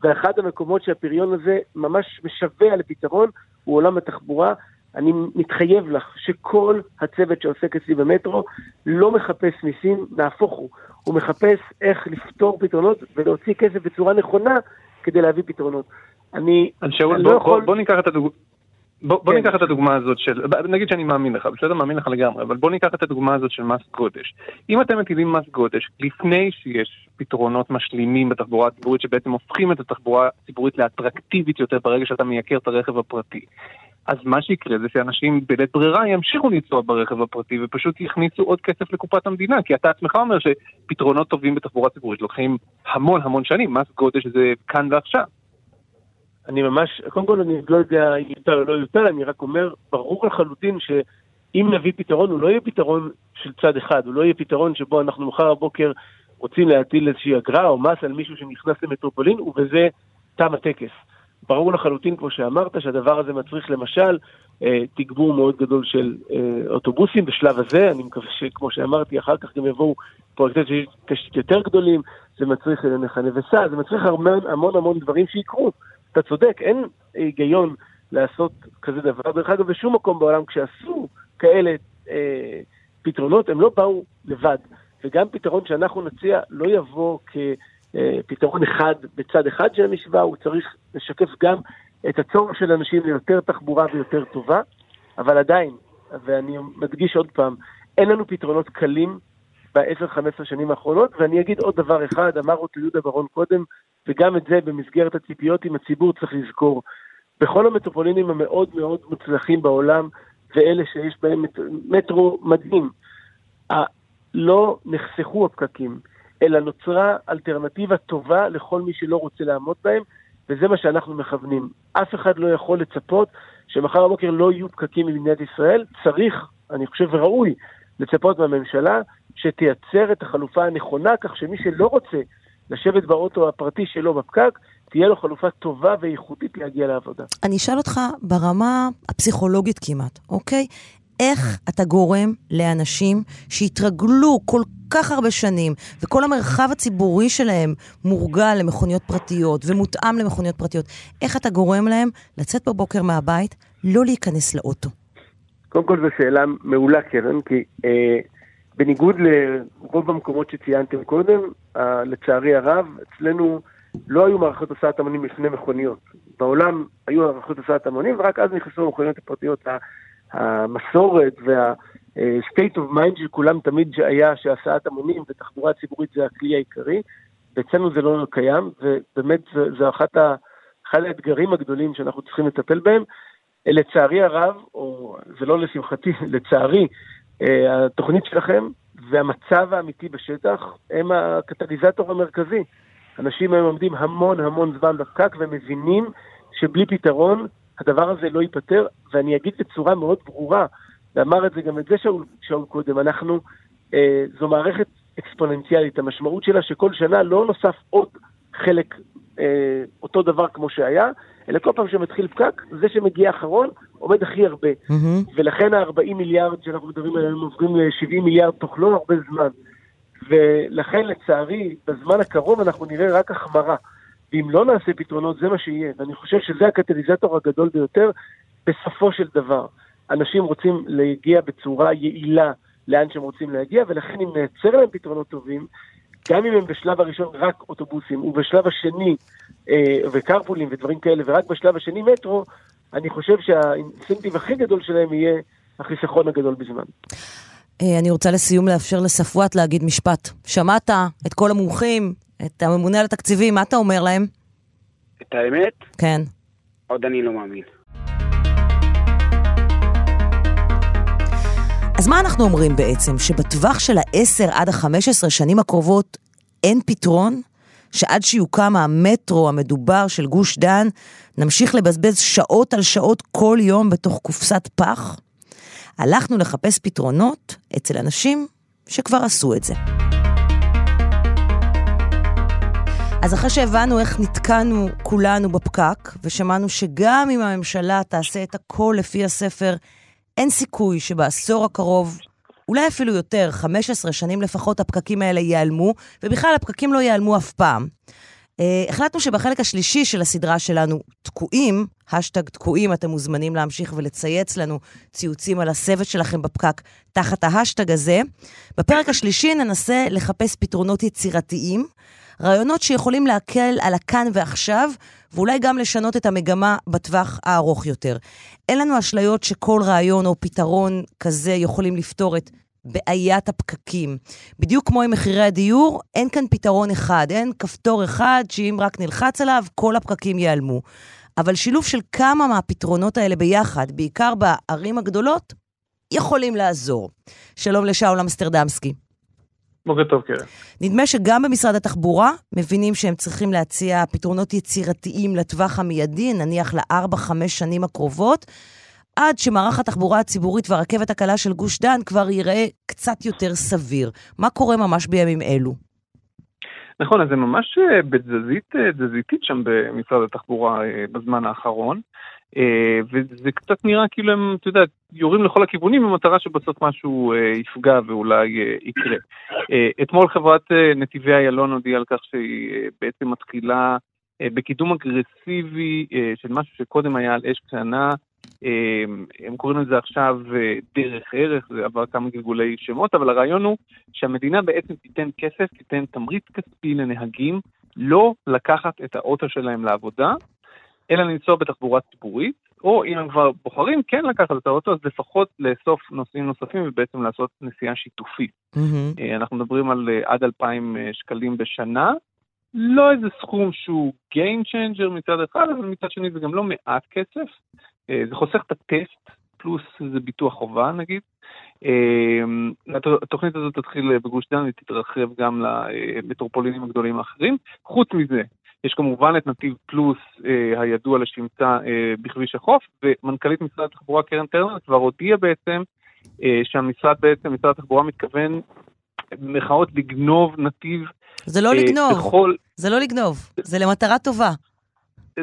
ואחד המקומות שהפריון הזה ממש משווע לפתרון הוא עולם התחבורה. אני מתחייב לך שכל הצוות שעוסק אצלי במטרו לא מחפש מיסים, נהפוך הוא. הוא מחפש איך לפתור פתרונות ולהוציא כסף בצורה נכונה כדי להביא פתרונות. אני, אני לא בוא, יכול... בוא, בוא ניקח את הדוגמה. בוא, בוא כן. ניקח את הדוגמה הזאת של, נגיד שאני מאמין לך, בסדר? מאמין לך לגמרי, אבל בוא ניקח את הדוגמה הזאת של מס גודש. אם אתם מטילים מס גודש לפני שיש פתרונות משלימים בתחבורה הציבורית שבעצם הופכים את התחבורה הציבורית לאטרקטיבית יותר ברגע שאתה מייקר את הרכב הפרטי, אז מה שיקרה זה שאנשים בלית ברירה ימשיכו לנסוע ברכב הפרטי ופשוט יכניסו עוד כסף לקופת המדינה, כי אתה עצמך אומר שפתרונות טובים בתחבורה ציבורית לוקחים המון המון שנים, מס גודש זה כאן ועכשיו. אני ממש, קודם כל אני לא יודע אם יותר או לא יותר, אני רק אומר, ברור לחלוטין שאם נביא פתרון, הוא לא יהיה פתרון של צד אחד, הוא לא יהיה פתרון שבו אנחנו מחר בבוקר רוצים להטיל איזושהי אגרה או מס על מישהו שנכנס למטרופולין, ובזה תם הטקס. ברור לחלוטין, כמו שאמרת, שהדבר הזה מצריך למשל אה, תגבור מאוד גדול של אה, אוטובוסים בשלב הזה, אני מקווה שכמו שאמרתי, אחר כך גם יבואו פרויקטי תשתית יותר גדולים, זה מצריך נחנה וסע, זה מצריך המון המון דברים שיקרו. אתה צודק, אין היגיון לעשות כזה דבר. דרך אגב, בשום מקום בעולם כשעשו כאלה אה, פתרונות, הם לא באו לבד. וגם פתרון שאנחנו נציע לא יבוא כפתרון אחד בצד אחד של המשוואה, הוא צריך לשקף גם את הצורך של אנשים ליותר תחבורה ויותר טובה, אבל עדיין, ואני מדגיש עוד פעם, אין לנו פתרונות קלים ב-10-15 שנים האחרונות, ואני אגיד עוד דבר אחד, אמר אותו יהודה ברון קודם, וגם את זה במסגרת הציפיות עם הציבור צריך לזכור. בכל המטרופולינים המאוד מאוד מוצלחים בעולם, ואלה שיש בהם מטרו מדהים, לא נחסכו הפקקים, אלא נוצרה אלטרנטיבה טובה לכל מי שלא רוצה לעמוד בהם, וזה מה שאנחנו מכוונים. אף אחד לא יכול לצפות שמחר בבוקר לא יהיו פקקים במדינת ישראל. צריך, אני חושב וראוי, לצפות מהממשלה שתייצר את החלופה הנכונה, כך שמי שלא רוצה לשבת באוטו הפרטי שלו בפקק, תהיה לו חלופה טובה ואיכותית להגיע לעבודה. אני אשאל אותך ברמה הפסיכולוגית כמעט, אוקיי? איך אתה גורם לאנשים שהתרגלו כל כך הרבה שנים, וכל המרחב הציבורי שלהם מורגל למכוניות פרטיות ומותאם למכוניות פרטיות, איך אתה גורם להם לצאת בבוקר מהבית, לא להיכנס לאוטו? קודם כל זו שאלה מעולה, קרן, כי אה, בניגוד לרוב המקומות שציינתם קודם, אה, לצערי הרב, אצלנו לא היו מערכות הסעת המונים לפני מכוניות. בעולם היו מערכות הסעת המונים, ורק אז נכנסו המכוניות הפרטיות. המסורת וה-state of mind של כולם תמיד היה שהסעת המונים ותחבורה ציבורית זה הכלי העיקרי. ואצלנו זה לא קיים, ובאמת זה, אחד האתגרים הגדולים שאנחנו צריכים לטפל בהם. לצערי הרב, או זה לא לשמחתי, לצערי, אה, התוכנית שלכם והמצב האמיתי בשטח הם הקטליזטור המרכזי. אנשים היום עומדים המון המון זמן בפקק ומבינים שבלי פתרון הדבר הזה לא ייפתר, ואני אגיד בצורה מאוד ברורה, ואמר את זה גם את זה שאול, שאול קודם, אנחנו, אה, זו מערכת אקספוננציאלית, המשמעות שלה שכל שנה לא נוסף עוד חלק, אה, אותו דבר כמו שהיה, אלא כל פעם שמתחיל פקק, זה שמגיע אחרון עומד הכי הרבה. Mm-hmm. ולכן ה-40 מיליארד שאנחנו מדברים עליהם עוברים ל-70 מיליארד תוך לא הרבה זמן. ולכן לצערי, בזמן הקרוב אנחנו נראה רק החמרה. ואם לא נעשה פתרונות, זה מה שיהיה. ואני חושב שזה הקטליזטור הגדול ביותר בסופו של דבר. אנשים רוצים להגיע בצורה יעילה לאן שהם רוצים להגיע, ולכן אם נייצר להם פתרונות טובים, גם אם הם בשלב הראשון רק אוטובוסים, ובשלב השני אה, וקרפולים ודברים כאלה, ורק בשלב השני מטרו, אני חושב שהאינסנטיב הכי גדול שלהם יהיה החיסכון הגדול בזמן. אה, אני רוצה לסיום לאפשר לספואט להגיד משפט. שמעת את כל המומחים, את הממונה על התקציבים, מה אתה אומר להם? את האמת? כן. עוד אני לא מאמין. אז מה אנחנו אומרים בעצם? שבטווח של ה-10 עד ה-15 שנים הקרובות אין פתרון? שעד שיוקם המטרו המדובר של גוש דן, נמשיך לבזבז שעות על שעות כל יום בתוך קופסת פח? הלכנו לחפש פתרונות אצל אנשים שכבר עשו את זה. אז אחרי שהבנו איך נתקענו כולנו בפקק, ושמענו שגם אם הממשלה תעשה את הכל לפי הספר, אין סיכוי שבעשור הקרוב, אולי אפילו יותר, 15 שנים לפחות, הפקקים האלה ייעלמו, ובכלל הפקקים לא ייעלמו אף פעם. אה, החלטנו שבחלק השלישי של הסדרה שלנו, תקועים, השטג תקועים, אתם מוזמנים להמשיך ולצייץ לנו ציוצים על הסבל שלכם בפקק תחת ההשטג הזה. בפרק השלישי ננסה לחפש פתרונות יצירתיים, רעיונות שיכולים להקל על הכאן ועכשיו, ואולי גם לשנות את המגמה בטווח הארוך יותר. אין לנו אשליות שכל רעיון או פתרון כזה יכולים לפתור את בעיית הפקקים. בדיוק כמו עם מחירי הדיור, אין כאן פתרון אחד, אין כפתור אחד שאם רק נלחץ עליו, כל הפקקים ייעלמו. אבל שילוב של כמה מהפתרונות האלה ביחד, בעיקר בערים הגדולות, יכולים לעזור. שלום לשאול אמסטרדמסקי. בוקר טוב, קרן. נדמה שגם במשרד התחבורה מבינים שהם צריכים להציע פתרונות יצירתיים לטווח המיידי, נניח לארבע-חמש שנים הקרובות, עד שמערך התחבורה הציבורית והרכבת הקלה של גוש דן כבר ייראה קצת יותר סביר. מה קורה ממש בימים אלו? נכון, אז זה ממש אה, בתזזית אה, תזזיתית שם במשרד התחבורה אה, בזמן האחרון. אה, וזה קצת נראה כאילו הם, אתה יודע, יורים לכל הכיוונים במטרה שבסוף משהו אה, יפגע ואולי אה, יקרה. אתמול חברת נתיבי איילון הודיעה על כך שהיא בעצם מתחילה בקידום אגרסיבי של משהו שקודם היה על אש קטנה. הם קוראים לזה עכשיו דרך ערך, זה עבר כמה גלגולי שמות, אבל הרעיון הוא שהמדינה בעצם תיתן כסף, תיתן תמריץ כספי לנהגים לא לקחת את האוטו שלהם לעבודה, אלא לנסוע בתחבורה ציבורית, או אם הם כבר בוחרים כן לקחת את האוטו, אז לפחות לאסוף נוסעים נוספים ובעצם לעשות נסיעה שיתופית. Mm-hmm. אנחנו מדברים על אה, עד 2,000 אה, שקלים בשנה. לא איזה סכום שהוא Game Changer מצד אחד, אבל מצד שני זה גם לא מעט כסף. זה חוסך את הטסט, פלוס זה ביטוח חובה נגיד. התוכנית הזאת תתחיל בגוש דן ותתרחב גם למטרופולינים הגדולים האחרים. חוץ מזה, יש כמובן את נתיב פלוס אה, הידוע לשמצה אה, בכביש החוף, ומנכ"לית משרד התחבורה קרן טרנר כבר הודיעה בעצם אה, שהמשרד בעצם, משרד התחבורה מתכוון במרכאות לגנוב נתיב. זה לא אה, לגנוב, בכל... זה לא לגנוב, זה למטרה טובה.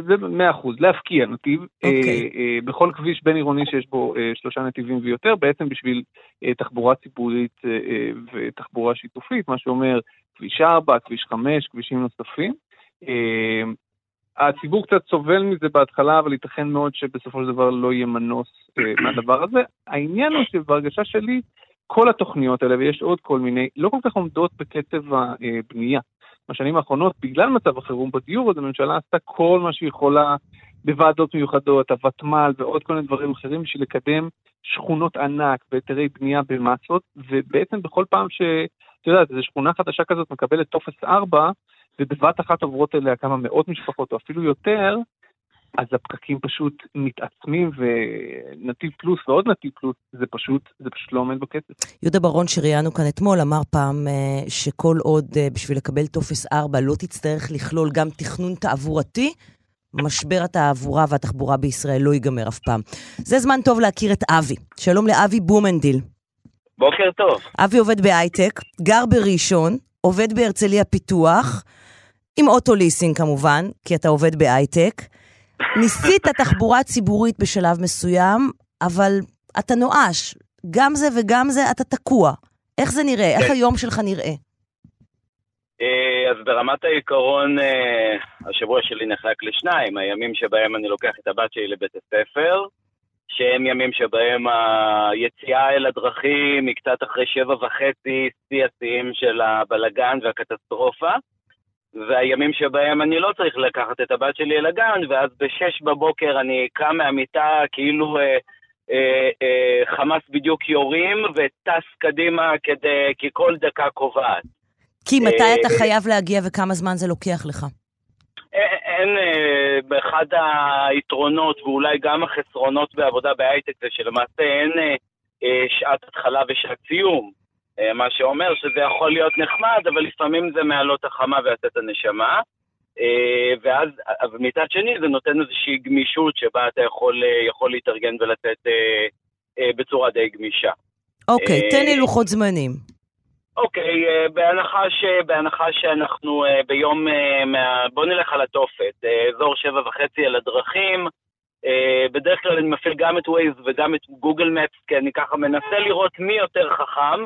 זה מאה אחוז, להפקיע נתיב okay. אה, אוקיי. אה, בכל כביש בין עירוני שיש בו אה, שלושה נתיבים ויותר, בעצם בשביל אה, תחבורה ציבורית אה, אה, ותחבורה שיתופית, מה שאומר כביש 4, כביש 5, כבישים נוספים. אה, הציבור קצת סובל מזה בהתחלה, אבל ייתכן מאוד שבסופו של דבר לא יהיה מנוס אה, מהדבר הזה. העניין הוא שבהרגשה שלי, כל התוכניות האלה, ויש עוד כל מיני, לא כל כך עומדות בקצב הבנייה. בשנים האחרונות, בגלל מצב החירום בדיור, אז הממשלה עשתה כל מה שהיא יכולה בוועדות מיוחדות, הוותמ"ל ועוד כל מיני דברים אחרים בשביל לקדם שכונות ענק והיתרי בנייה במסות, ובעצם בכל פעם ש... את יודעת, איזו שכונה חדשה כזאת מקבלת טופס 4, ובבת אחת עוברות אליה כמה מאות משפחות או אפילו יותר, אז הפקקים פשוט מתעצמים, ונתיב פלוס ועוד נתיב פלוס, זה פשוט, זה פשוט לא עומד בקצב. יהודה ברון, שראיינו כאן אתמול, אמר פעם אה, שכל עוד אה, בשביל לקבל טופס 4 לא תצטרך לכלול גם תכנון תעבורתי, משבר התעבורה והתחבורה בישראל לא ייגמר אף פעם. זה זמן טוב להכיר את אבי. שלום לאבי בומנדיל. בוקר טוב. אבי עובד בהייטק, גר בראשון, עובד בהרצליה פיתוח, עם אוטו ליסינג כמובן, כי אתה עובד בהייטק. ניסית תחבורה ציבורית בשלב מסוים, אבל אתה נואש. גם זה וגם זה, אתה תקוע. איך זה נראה? איך כן. היום שלך נראה? אה, אז ברמת העיקרון, אה, השבוע שלי נחלק לשניים, הימים שבהם אני לוקח את הבת שלי לבית הספר, שהם ימים שבהם היציאה אל הדרכים היא קצת אחרי שבע וחצי, שיא השיאים של הבלגן והקטסטרופה, והימים שבהם אני לא צריך לקחת את הבת שלי אל הגן, ואז בשש בבוקר אני קם מהמיטה כאילו אה, אה, אה, חמאס בדיוק יורים, וטס קדימה כדי, כי כל דקה קובעת. כי מתי אה, אתה חייב להגיע וכמה זמן זה לוקח לך? אין, אין אה, באחד היתרונות ואולי גם החסרונות בעבודה בהייטק זה שלמעשה אין אה, אה, שעת התחלה ושעת סיום. אה, מה שאומר שזה יכול להיות נחמד, אבל לפעמים זה מעלות החמה ויוצאת הנשמה. אה, ואז, אבל מצד שני זה נותן איזושהי גמישות שבה אתה יכול, אה, יכול להתארגן אה, אה, בצורה די גמישה. אוקיי, אה, תן לי לוחות זמנים. אוקיי, אה, בהנחה, ש, בהנחה שאנחנו אה, ביום, אה, מה, בוא נלך על התופת, אה, אזור שבע וחצי על הדרכים, אה, בדרך כלל אני מפעיל גם את ווייז וגם את גוגל מפס, כי אני ככה מנסה לראות מי יותר חכם.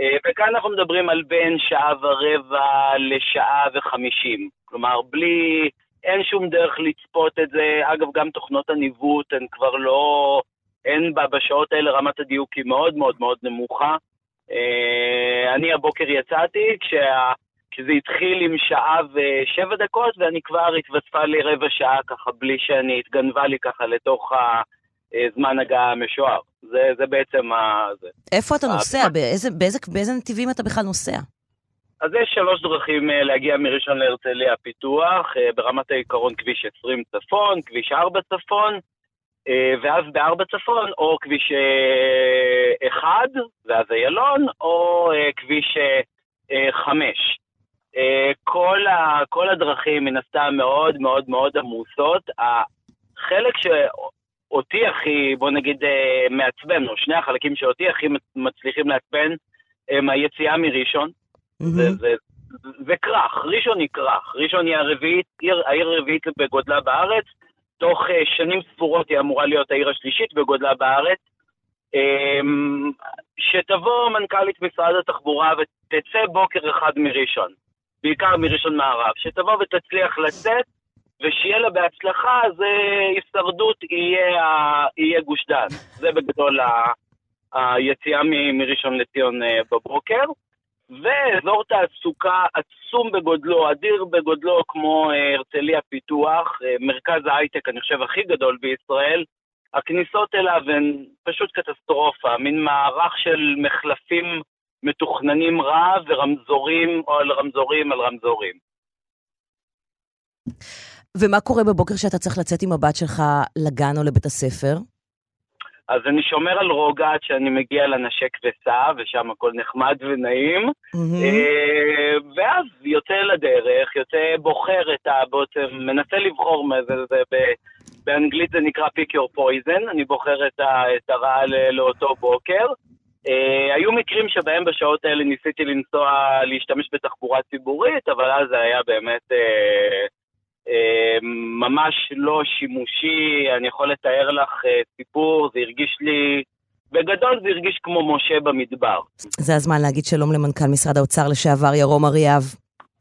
אה, וכאן אנחנו מדברים על בין שעה ורבע לשעה וחמישים. כלומר, בלי, אין שום דרך לצפות את זה. אגב, גם תוכנות הניווט הן כבר לא, אין בה בשעות האלה רמת הדיוק היא מאוד מאוד מאוד נמוכה. אה, אני הבוקר יצאתי כשה, כשזה התחיל עם שעה ושבע דקות, ואני כבר התווספה לי רבע שעה ככה בלי שאני, התגנבה לי ככה לתוך הזמן הגעה המשוער. זה, זה בעצם ה... זה. איפה אתה נוסע? באיזה, באיזה, באיזה נתיבים אתה בכלל נוסע? אז יש שלוש דרכים אה, להגיע מראשון להרצליה פיתוח, אה, ברמת העיקרון כביש 20 צפון, כביש 4 צפון, אה, ואז בארבע צפון או כביש אה, 1, ואז איילון, או כביש 5. כל, ה, כל הדרכים מן הסתם מאוד מאוד מאוד עמוסות. החלק שאותי הכי, בוא נגיד, אה, מעצבן, או שני החלקים שאותי הכי מצליחים לעצבן, הם היציאה מראשון. זה, מהמם. זה, זה כרך, ראשון היא כרך. ראשון היא הרביעית, עיר, העיר הרביעית בגודלה בארץ. תוך uh, שנים ספורות היא אמורה להיות העיר השלישית בגודלה בארץ. Um, שתבוא מנכ"לית משרד התחבורה ותצא בוקר אחד מראשון, בעיקר מראשון מערב, שתבוא ותצליח לצאת, ושיהיה לה בהצלחה, זה הישרדות יהיה, יהיה גוש דן. זה בגדול ה- היציאה מ- מראשון לציון אה, בבוקר. ואזור תעסוקה עצום בגודלו, אדיר בגודלו, כמו אה, הרצליה פיתוח, אה, מרכז ההייטק, אני חושב, הכי גדול בישראל. הכניסות אליו הן פשוט קטסטרופה, מין מערך של מחלפים מתוכננים רע ורמזורים על רמזורים על רמזורים. ומה קורה בבוקר שאתה צריך לצאת עם הבת שלך לגן או לבית הספר? אז אני שומר על רוגע עד שאני מגיע לנשק וסע, ושם הכל נחמד ונעים. אה, ואז יוצא לדרך, יוצא בוחר את ה... בעצם מנסה לבחור, מה זה, זה, ב- באנגלית זה נקרא pick your poison, אני בוחר את, ה, את הרע ל- לאותו בוקר. אה, היו מקרים שבהם בשעות האלה ניסיתי לנסוע, להשתמש בתחבורה ציבורית, אבל אז זה היה באמת אה, אה, ממש לא שימושי, אני יכול לתאר לך אה, סיפור, זה הרגיש לי... בגדול זה הרגיש כמו משה במדבר. זה הזמן להגיד שלום למנכ"ל משרד האוצר לשעבר ירום אריאב.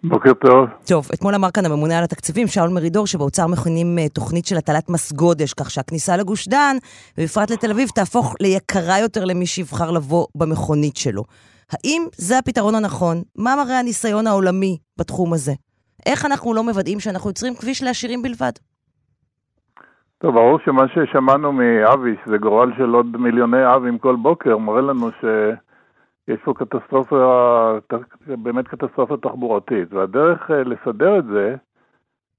בוקר טוב. טוב, אתמול אמר כאן הממונה על התקציבים, שאול מרידור, שבאוצר מכינים אה, תוכנית של הטלת מס גודש, כך שהכניסה לגוש דן, ובפרט לתל אביב, תהפוך ליקרה יותר למי שיבחר לבוא במכונית שלו. האם זה הפתרון הנכון? מה מראה הניסיון העולמי בתחום הזה? איך אנחנו לא מוודאים שאנחנו יוצרים כביש לעשירים בלבד? טוב, ברור שמה ששמענו מאבי, שזה גורל של עוד מיליוני אבים כל בוקר, מראה לנו יש פה קטסטרופה, באמת קטסטרופה תחבורתית, והדרך אה, לסדר את זה,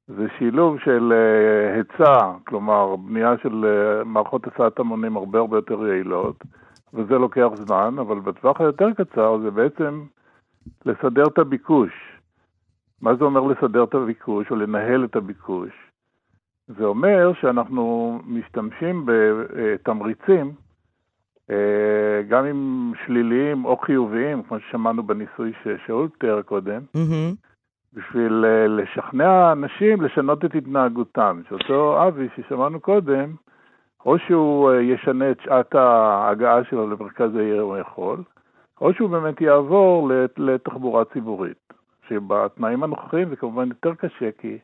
זה שילוב של אה, היצע, כלומר בנייה של אה, מערכות הסעת המונים הרבה הרבה יותר יעילות, וזה לוקח זמן, אבל בטווח היותר קצר זה בעצם לסדר את הביקוש. מה זה אומר לסדר את הביקוש או לנהל את הביקוש? זה אומר שאנחנו משתמשים בתמריצים, גם אם שליליים או חיוביים, כמו ששמענו בניסוי ששאול תיאר קודם, מהמם. בשביל אה, לשכנע אנשים לשנות את התנהגותם. שאותו אבי ששמענו קודם, או שהוא אה, ישנה את שעת ההגעה שלו למרכז העיר הוא יכול, או שהוא באמת יעבור לת- לתחבורה ציבורית. שבתנאים הנוכחיים זה כמובן יותר קשה, כי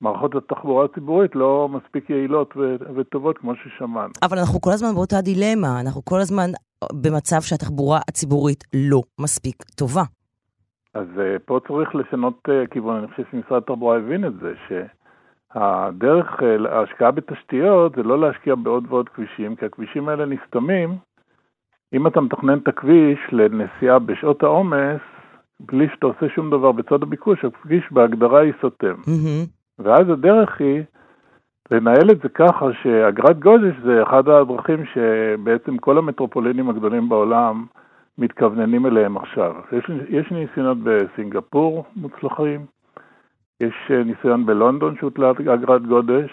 מערכות התחבורה הציבורית לא מספיק יעילות ו- וטובות כמו ששמענו. אבל אנחנו כל הזמן באותה דילמה, אנחנו כל הזמן במצב שהתחבורה הציבורית לא מספיק טובה. אז אה, פה צריך לשנות אה, כיוון, אני חושב שמשרד התחבורה הבין את זה, שהדרך, אה, ההשקעה בתשתיות זה לא להשקיע בעוד ועוד כבישים, כי הכבישים האלה נסתמים. אם אתה מתכנן את הכביש לנסיעה בשעות העומס, בלי שאתה עושה שום דבר בצד הביקוש, הכביש בהגדרה ייסתם. מהמם. ואז הדרך היא לנהל את זה ככה שאגרת גודש זה אחד הדרכים שבעצם כל המטרופולינים הגדולים בעולם מתכווננים אליהם עכשיו. יש, יש ניסיונות בסינגפור מוצלחים, יש אה, ניסיון בלונדון שהוטלה אגרת גודש.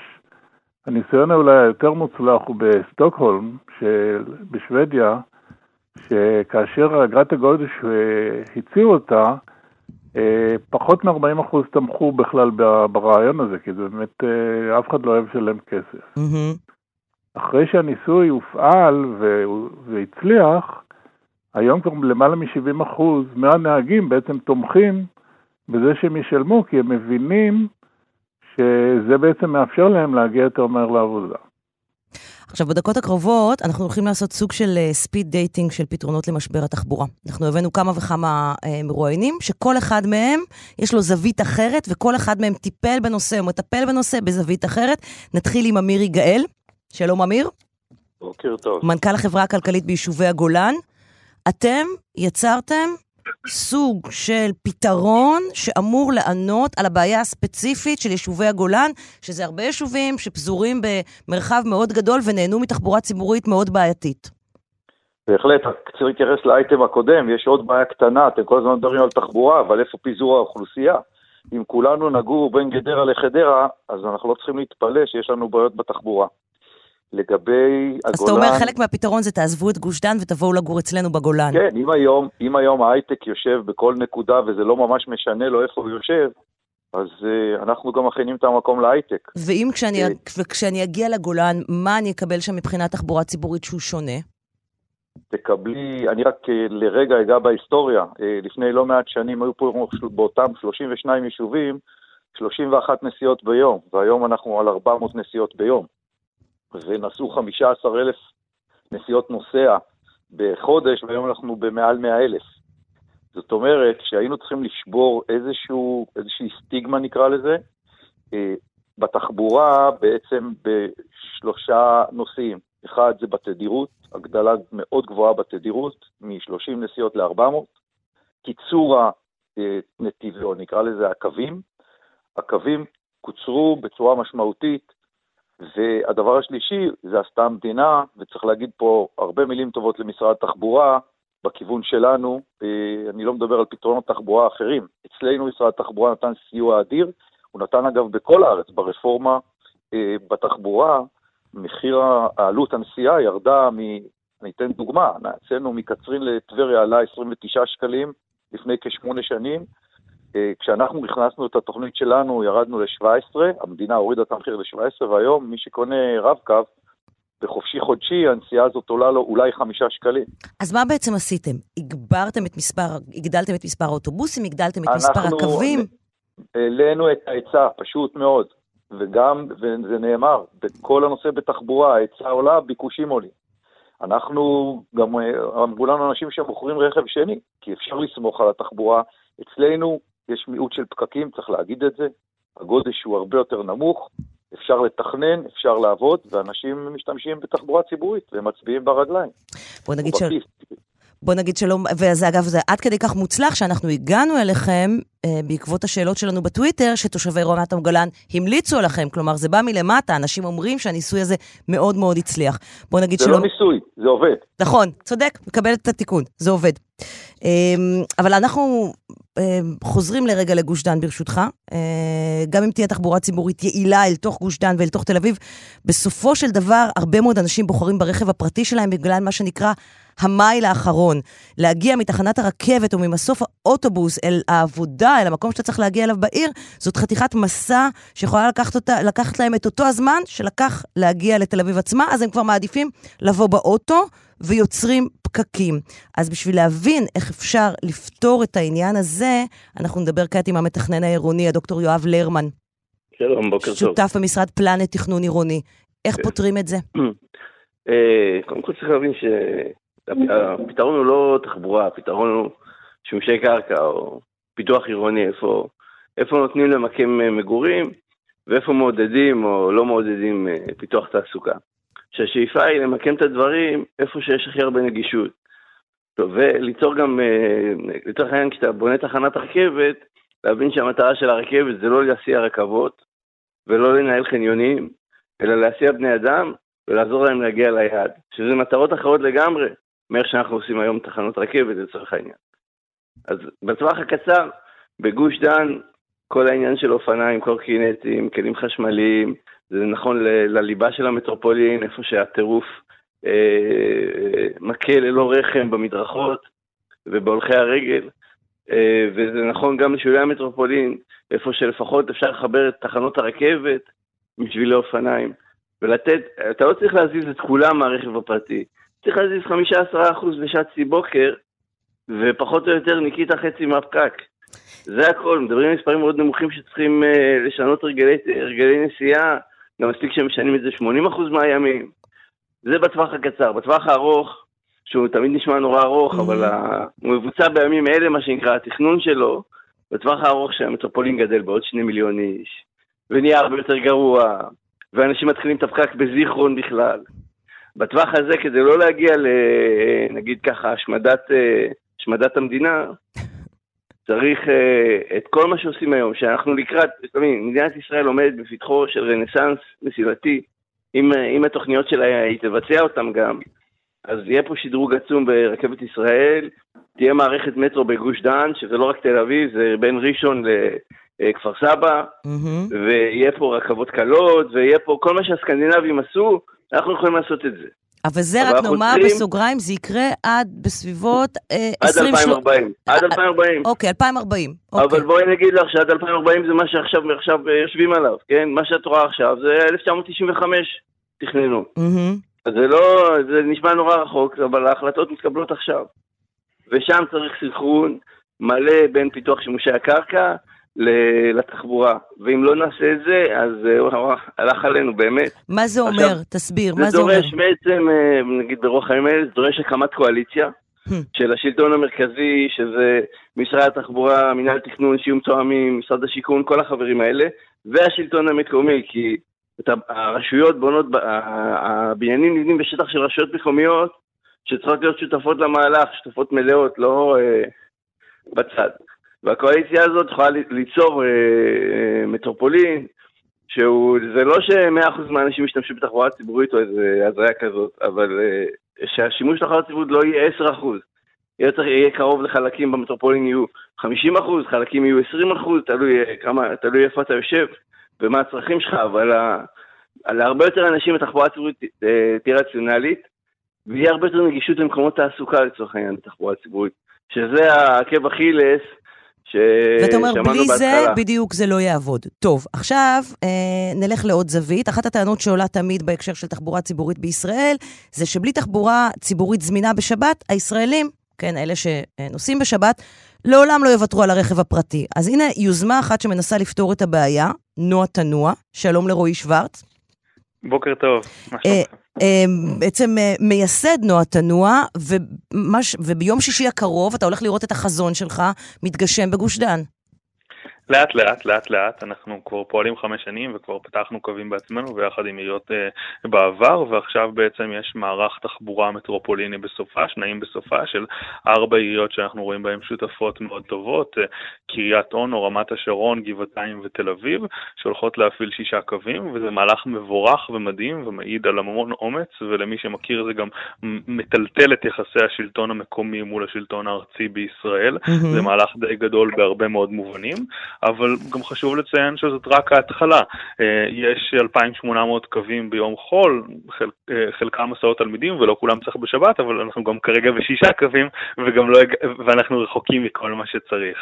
הניסיון אולי היותר מוצלח הוא בסטוקהולם, של- בשוודיה, שכאשר אגרת הגודש אה, הציעו אותה, פחות מ-40% תמכו בכלל ברעיון הזה, כי זה באמת, אה, אף אחד לא אוהב לשלם כסף. אחרי שהניסוי הופעל והצליח, היום כבר למעלה מ-70% מהנהגים בעצם תומכים בזה שהם ישלמו, כי הם מבינים שזה בעצם מאפשר להם להגיע יותר מהר לעבודה. עכשיו, בדקות הקרובות אנחנו הולכים לעשות סוג של speed dating של פתרונות למשבר התחבורה. אנחנו הבאנו כמה וכמה אה, מרואיינים, שכל אחד מהם יש לו זווית אחרת, וכל אחד מהם טיפל בנושא או מטפל בנושא בזווית אחרת. נתחיל עם אמיר יגאל. שלום אמיר, בוקר טוב. מנכ"ל החברה הכלכלית ביישובי הגולן. אתם יצרתם סוג של פתרון שאמור לענות על הבעיה הספציפית של יישובי הגולן, שזה הרבה יישובים שפזורים במרחב מאוד גדול ונהנו מתחבורה ציבורית מאוד בעייתית. בהחלט, צריך להתייחס לאייטם הקודם, יש עוד בעיה קטנה, אתם כל הזמן מדברים על תחבורה, אבל איפה פיזור האוכלוסייה? אם כולנו נגור בין גדרה לחדרה, אז אנחנו לא צריכים להתפלא שיש לנו בעיות בתחבורה. לגבי אז אתה הגולן... אומר, חלק מהפתרון זה תעזבו את גוש דן ותבואו לגור אצלנו בגולן. כן, אם היום, אם היום ההייטק יושב בכל נקודה וזה לא ממש משנה לו איפה הוא יושב, אז uh, אנחנו גם מכינים את המקום להייטק. ואם כשאני, אה. וכשאני אגיע לגולן, מה אני אקבל שם מבחינת תחבורה ציבורית שהוא שונה? תקבלי, אני רק אה, לרגע אגע בהיסטוריה, לפני לא מעט שנים היו פה באותם 32 יישובים 31 נסיעות ביום, והיום אנחנו על 400 נסיעות ביום. ונסעו 15,000 נסיעות נוסע בחודש, והיום אנחנו במעל 100,000. זאת אומרת שהיינו צריכים לשבור איזשהו, איזושהי סטיגמה נקרא לזה, אה, בתחבורה בעצם בשלושה נושאים. אחד זה בתדירות, הגדלה מאוד גבוהה בתדירות, מ-30 נסיעות ל-400, קיצור הנתיבי, או נקרא לזה הקווים, הקווים קוצרו בצורה משמעותית, והדבר השלישי, זה עשתה המדינה, וצריך להגיד פה הרבה מילים טובות למשרד התחבורה, בכיוון שלנו, אה, אני לא מדבר על פתרונות תחבורה אחרים. אצלנו משרד התחבורה נתן סיוע אדיר, הוא נתן אגב בכל הארץ, ברפורמה אה, בתחבורה, מחיר העלות הנסיעה ירדה מ... אני אתן דוגמה, אצלנו מקצרין לטבריה עלה 29 שקלים לפני כשמונה שנים, כשאנחנו הכנסנו את התוכנית שלנו ירדנו ל-17, המדינה הורידה את המחיר ל-17, והיום מי שקונה רב-קו בחופשי חודשי, הנסיעה הזאת עולה לו אולי חמישה שקלים. אז מה בעצם עשיתם? הגברתם את מספר, הגדלתם את מספר האוטובוסים, הגדלתם את מספר אנחנו הקווים? העלינו את ההיצע, פשוט מאוד, וגם, וזה נאמר, בכל הנושא בתחבורה, ההיצע עולה, ביקושים עולים. אנחנו, גם אה, אמרו לנו אנשים שמוכרים רכב שני, כי אפשר לסמוך על התחבורה. אצלנו יש מיעוט של פקקים, צריך להגיד את זה. הגודש הוא הרבה יותר נמוך, אפשר לתכנן, אפשר לעבוד, ואנשים משתמשים בתחבורה ציבורית ומצביעים ברגליים. בוא נגיד, או ש... בכיס. בוא נגיד שלא, וזה אגב, זה עד כדי כך מוצלח שאנחנו הגענו אליכם אה, בעקבות השאלות שלנו בטוויטר, שתושבי רמת הגולן המליצו עליכם, כלומר זה בא מלמטה, אנשים אומרים שהניסוי הזה מאוד מאוד הצליח. בוא נגיד זה שלא... לא ניסוי, זה עובד. נכון, צודק, מקבל את התיקון, זה עובד. אה, אבל אנחנו חוזרים לרגע לגוש דן ברשותך. אה, גם אם תהיה תחבורה ציבורית יעילה אל תוך גוש דן ואל תוך תל אביב, בסופו של דבר הרבה מאוד אנשים בוחרים ברכב הפרטי שלהם בגלל מה שנקרא המייל האחרון. להגיע מתחנת הרכבת או ממסוף האוטובוס אל העבודה, אל המקום שאתה צריך להגיע אליו בעיר, זאת חתיכת מסע שיכולה לקחת, אותה, לקחת להם את אותו הזמן שלקח להגיע לתל אביב עצמה, אז הם כבר מעדיפים לבוא באוטו ויוצרים פקקים. אז בשביל להבין איך אפשר לפתור את העניין הזה, אנחנו נדבר כעת עם המתכנן העירוני, הדוקטור יואב לרמן. שלום, בוקר טוב. שותף במשרד פלנט תכנון עירוני. איך כן. פותרים את זה? אה, קודם כל צריך להבין שהפתרון הוא לא תחבורה, הפתרון הוא שימושי קרקע או פיתוח עירוני, איפה, איפה נותנים למקם אה, מגורים ואיפה מעודדים או לא מעודדים אה, פיתוח תעסוקה. שהשאיפה היא למקם את הדברים איפה שיש הכי הרבה נגישות. טוב, וליצור גם, אה, לצורך העניין, כשאתה בונה תחנת רכבת, להבין שהמטרה של הרכבת זה לא להסיע רכבות ולא לנהל חניונים, אלא להסיע בני אדם ולעזור להם להגיע ליעד, שזה מטרות אחרות לגמרי מאיך שאנחנו עושים היום תחנות רכבת לצורך העניין. אז בטווח הקצר, בגוש דן, כל העניין של אופניים, קורקינטים, כלים חשמליים, זה נכון לליבה של המטרופולין, איפה שהטירוף אה, מכה ללא רחם במדרכות ובהולכי הרגל, אה, וזה נכון גם לשולי המטרופולין, איפה שלפחות אפשר לחבר את תחנות הרכבת בשבילי אופניים, ולתת, אתה לא צריך להזיז את כולם מהרכב הפרטי, צריך להזיז 15% בשעת שיא בוקר, ופחות או יותר ניקית חצי מהפקק. זה הכל, מדברים על מספרים מאוד נמוכים שצריכים אה, לשנות הרגלי, הרגלי נסיעה, גם מספיק שהם משנים את זה 80% מהימים. זה בטווח הקצר. בטווח הארוך, שהוא תמיד נשמע נורא ארוך, אבל ה- הוא מבוצע בימים אלה, מה שנקרא, התכנון שלו, בטווח הארוך שהמטרופולין גדל בעוד שני מיליון איש, ונהיה הרבה יותר גרוע, ואנשים מתחילים את הפקק בזיכרון בכלל. בטווח הזה, כדי לא להגיע ל... נגיד ככה, השמדת, אה, השמדת המדינה, צריך uh, את כל מה שעושים היום, שאנחנו לקראת, לפעמים, מדינת ישראל עומדת בפתחו של רנסאנס מסילתי, אם, uh, אם התוכניות שלה היא תבצע אותם גם, אז יהיה פה שדרוג עצום ברכבת ישראל, תהיה מערכת מטרו בגוש דן, שזה לא רק תל אביב, זה בין ראשון לכפר סבא, ויהיה פה רכבות קלות, ויהיה פה כל מה שהסקנדינבים עשו, אנחנו יכולים לעשות את זה. אבל זה אבל רק נאמר צריכים- בסוגריים, זה יקרה עד בסביבות אה, עד 20... 2040, עד 2040. אוקיי, 2040. אבל בואי נגיד לך שעד 2040 זה מה שעכשיו עכשיו, אה, יושבים עליו, כן? מה שאת רואה עכשיו זה 1995 תכננו. אז זה לא, זה נשמע נורא רחוק, אבל ההחלטות מתקבלות עכשיו. ושם צריך סנכרון מלא בין פיתוח שימושי הקרקע לתחבורה. ואם לא נעשה את זה, אז אה, הלך עלינו באמת. מה זה עכשיו, אומר? תסביר, מה זה זה אומר? דורש בעצם, אה, נגיד ברוח הימים האלה, זה דורש הקמת קואליציה של השלטון המרכזי, שזה משרד התחבורה, מינהל תכנון, שיהיו מתואמים, משרד השיכון, כל החברים האלה, והשלטון המקומי, כי את הרשויות בונות, הבניינים נבנים בשטח של רשויות מקומיות, שצריכות להיות שותפות למהלך, שותפות מלאות, לא אה, בצד. והקואליציה הזאת יכולה ליצור אה, אה, מטרופולין, שהוא, זה לא ש-100% מהאנשים ישתמשו בתחבורה ציבורית או איזה הזיה כזאת, אבל אה, שהשימוש בתחבורה ציבורית לא יהיה 10%. יהיה, צריך, יהיה קרוב לחלקים במטרופולין יהיו 50%, חלקים יהיו 20%, תלוי, אה, כמה, תלוי איפה אתה יושב ומה הצרכים שלך, אבל להרבה יותר אנשים התחבורה הציבורית תהיה רציונלית, ויהיה הרבה יותר נגישות למקומות תעסוקה לצורך העניין בתחבורה ציבורית, שזה העקב אכילס ואתה אומר, ששמענו בלי זה, בהתחלה. בדיוק זה לא יעבוד. טוב, עכשיו אה, נלך לעוד זווית. אחת הטענות שעולה תמיד בהקשר של תחבורה ציבורית בישראל, זה שבלי תחבורה ציבורית זמינה בשבת, הישראלים, כן, אלה שנוסעים בשבת, לעולם לא יוותרו על הרכב הפרטי. אז הנה יוזמה אחת שמנסה לפתור את הבעיה, נוע תנוע. שלום לרועי שוורץ. בוקר טוב. מה אה, שלומך? אה, בעצם אה, מייסד נוע תנוע, וביום שישי הקרוב אתה הולך לראות את החזון שלך מתגשם בגוש דן. לאט לאט, לאט לאט, אנחנו כבר פועלים חמש שנים וכבר פתחנו קווים בעצמנו ביחד עם עיריות אה, בעבר, ועכשיו בעצם יש מערך תחבורה מטרופוליני בסופה, שניים בסופה של ארבע עיריות שאנחנו רואים בהן שותפות מאוד טובות, אה, קריית אונו, רמת השרון, גבעתיים ותל אביב, שהולכות להפעיל שישה קווים, וזה מהלך מבורך ומדהים ומעיד על המון אומץ, ולמי שמכיר זה גם מטלטל את יחסי השלטון המקומי מול השלטון הארצי בישראל, mm-hmm. זה מהלך די גדול בהרבה מאוד מובנים. אבל גם חשוב לציין שזאת רק ההתחלה. אה, יש 2,800 קווים ביום חול, חל, אה, חלקם מסעות תלמידים ולא כולם צריך בשבת, אבל אנחנו גם כרגע בשישה קווים וגם לא, ואנחנו רחוקים מכל מה שצריך.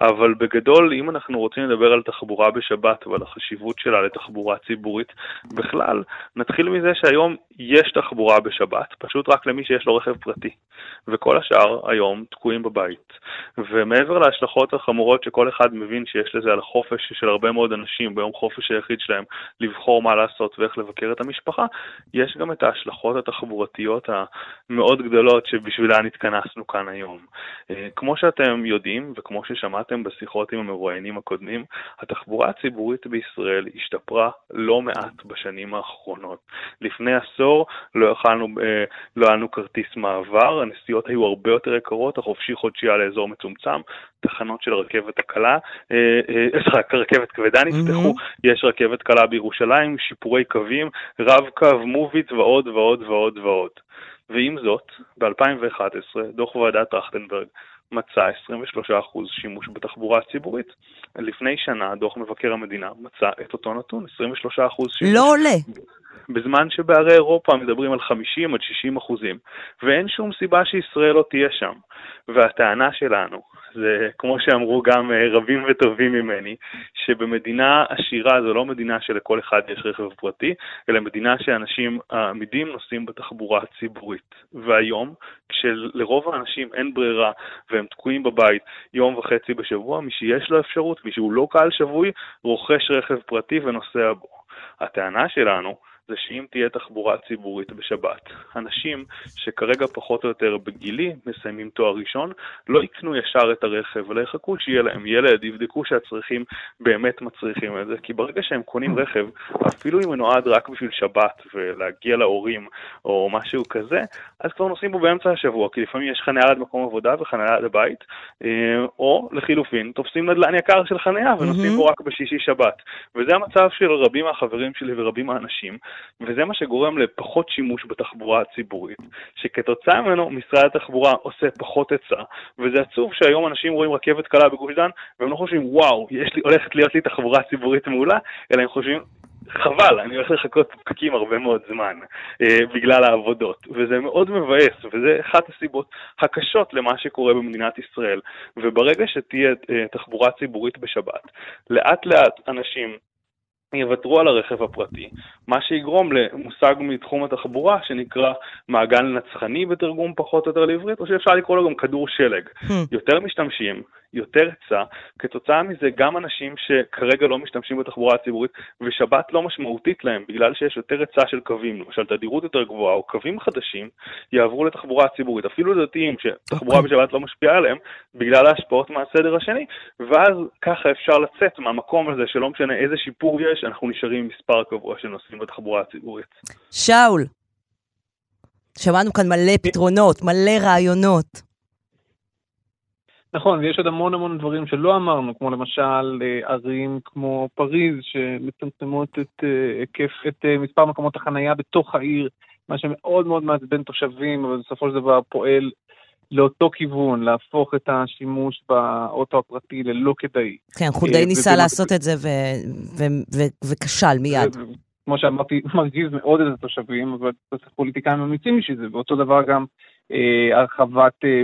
אבל בגדול, אם אנחנו רוצים לדבר על תחבורה בשבת ועל החשיבות שלה לתחבורה ציבורית בכלל, נתחיל מזה שהיום יש תחבורה בשבת, פשוט רק למי שיש לו רכב פרטי. וכל השאר היום תקועים בבית. ומעבר להשלכות החמורות שכל אחד מבין שיש לזה על החופש של הרבה מאוד אנשים ביום חופש היחיד שלהם לבחור מה לעשות ואיך לבקר את המשפחה, יש גם את ההשלכות התחבורתיות המאוד גדולות שבשבילן התכנסנו כאן היום. אה, כמו שאתם יודעים וכמו ששמעתם בשיחות עם המרואיינים הקודמים, התחבורה הציבורית בישראל השתפרה לא מעט בשנים האחרונות. לפני עשור לא יכלנו, אה, לא היה לנו כרטיס מעבר, הנסיעות היו הרבה יותר יקרות, החופשי חודשי היה לאזור מצומצם, תחנות של הרכבת הקלה, סליחה, אה, רכבת כבדה נפתחו, יש רכבת קלה בירושלים, שיפורי קווים, רב-קו, מוביט ועוד ועוד ועוד ועוד. ועם זאת, ב-2011, דוח ועדת טרכטנברג מצא 23% שימוש בתחבורה הציבורית. לפני שנה, דוח מבקר המדינה מצא את אותו נתון, 23% שימוש. לא עולה. בזמן שבערי אירופה מדברים על 50 עד 60 אחוזים, ואין שום סיבה שישראל לא תהיה שם. והטענה שלנו, זה כמו שאמרו גם אה, רבים וטובים ממני, שבמדינה עשירה זו לא מדינה שלכל אחד יש רכב פרטי, אלא מדינה שאנשים אמידים נוסעים בתחבורה הציבורית. והיום, כשלרוב האנשים אין ברירה והם תקועים בבית יום וחצי בשבוע, מי שיש לו אפשרות, מי שהוא לא קהל שבוי, רוכש רכב פרטי ונוסע בו. הטענה שלנו זה שאם תהיה תחבורה ציבורית בשבת, אנשים שכרגע פחות או יותר בגילי, מסיימים תואר ראשון, לא יקנו ישר את הרכב, אלא יחכו שיהיה להם. ילד, יבדקו שהצרכים באמת מצריכים את זה, כי ברגע שהם קונים רכב, אפילו אם הוא נועד רק בשביל שבת ולהגיע להורים או משהו כזה, אז כבר נוסעים בו באמצע השבוע, כי לפעמים יש חניה עד מקום עבודה וחניה עד הבית, אה, או לחילופין, תופסים נדל"ן יקר של חניה ונוסעים בו רק בשישי שבת. וזה המצב של רבים מהחברים שלי ורבים מהאנשים, וזה מה שגורם לפחות שימוש בתחבורה הציבורית, שכתוצאה ממנו משרד התחבורה עושה פחות היצע, וזה עצוב שהיום אנשים רואים רכבת קלה בגוש דן, והם לא חושבים, וואו, יש לי, הולכת להיות לי תחבורה ציבורית מעולה, אלא הם חושבים, חבל, אני הולך לחכות פקקים הרבה מאוד זמן אה, בגלל העבודות, וזה מאוד מבאס, וזה אחת הסיבות הקשות למה שקורה במדינת ישראל. וברגע שתהיה אה, תחבורה ציבורית בשבת, לאט לאט אנשים יוותרו על הרכב הפרטי, מה שיגרום למושג מתחום התחבורה שנקרא מעגל נצחני בתרגום פחות או יותר לעברית, או שאפשר לקרוא לו גם כדור שלג. Hmm. יותר משתמשים, יותר היצע, כתוצאה מזה גם אנשים שכרגע לא משתמשים בתחבורה הציבורית ושבת לא משמעותית להם בגלל שיש יותר היצע של קווים, למשל תדירות יותר גבוהה או קווים חדשים, יעברו לתחבורה הציבורית, אפילו דתיים שתחבורה okay. אוקיי. בשבת לא משפיעה עליהם בגלל ההשפעות מהסדר השני, ואז ככה אפשר לצאת מהמקום הזה שלא משנה איזה שיפור יש, אנחנו נשארים עם מספר קבוע של נוסעים בתחבורה הציבורית. שאול, שמענו כאן מלא פתרונות, מלא רעיונות. נכון, ויש עוד המון המון דברים שלא אמרנו, כמו למשל אה, ערים כמו פריז, שמצמצמות את אה, היקף, את אה, מספר מקומות החנייה בתוך העיר, מה שמאוד מאוד מעצבן תושבים, אבל בסופו של דבר פועל לאותו כיוון, להפוך את השימוש באוטו הפרטי ללא כדאי. כן, חולדאי ניסה לעשות את זה וכשל מיד. כמו שאמרתי, מרגיז מאוד את התושבים, אבל פוליטיקאים אמיצים בשביל זה, ואותו דבר גם הרחבת אה,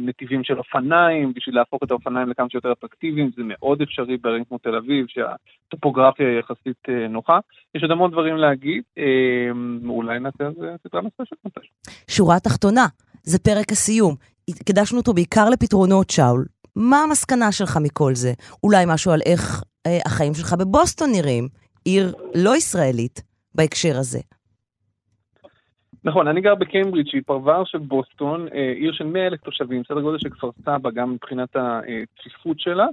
נתיבים של אופניים, בשביל להפוך את האופניים לכמה שיותר אטרקטיביים, זה מאוד אפשרי בערים כמו תל אביב, שהטופוגרפיה היא יחסית אה, נוחה. יש עוד המון דברים להגיד, אה, אולי נעשה על זה סדרה נוספת מתישהו. שורה תחתונה, זה פרק הסיום. הקדשנו אותו בעיקר לפתרונות, שאול. מה המסקנה שלך מכל זה? אולי משהו על איך אה, החיים שלך בבוסטון נראים, עיר לא ישראלית, בהקשר הזה. נכון, אני גר בקיימברידג' שהיא פרבר של בוסטון, אה, עיר של 100 אלף תושבים, סדר גודל של כפר סבא גם מבחינת הצפיפות שלה,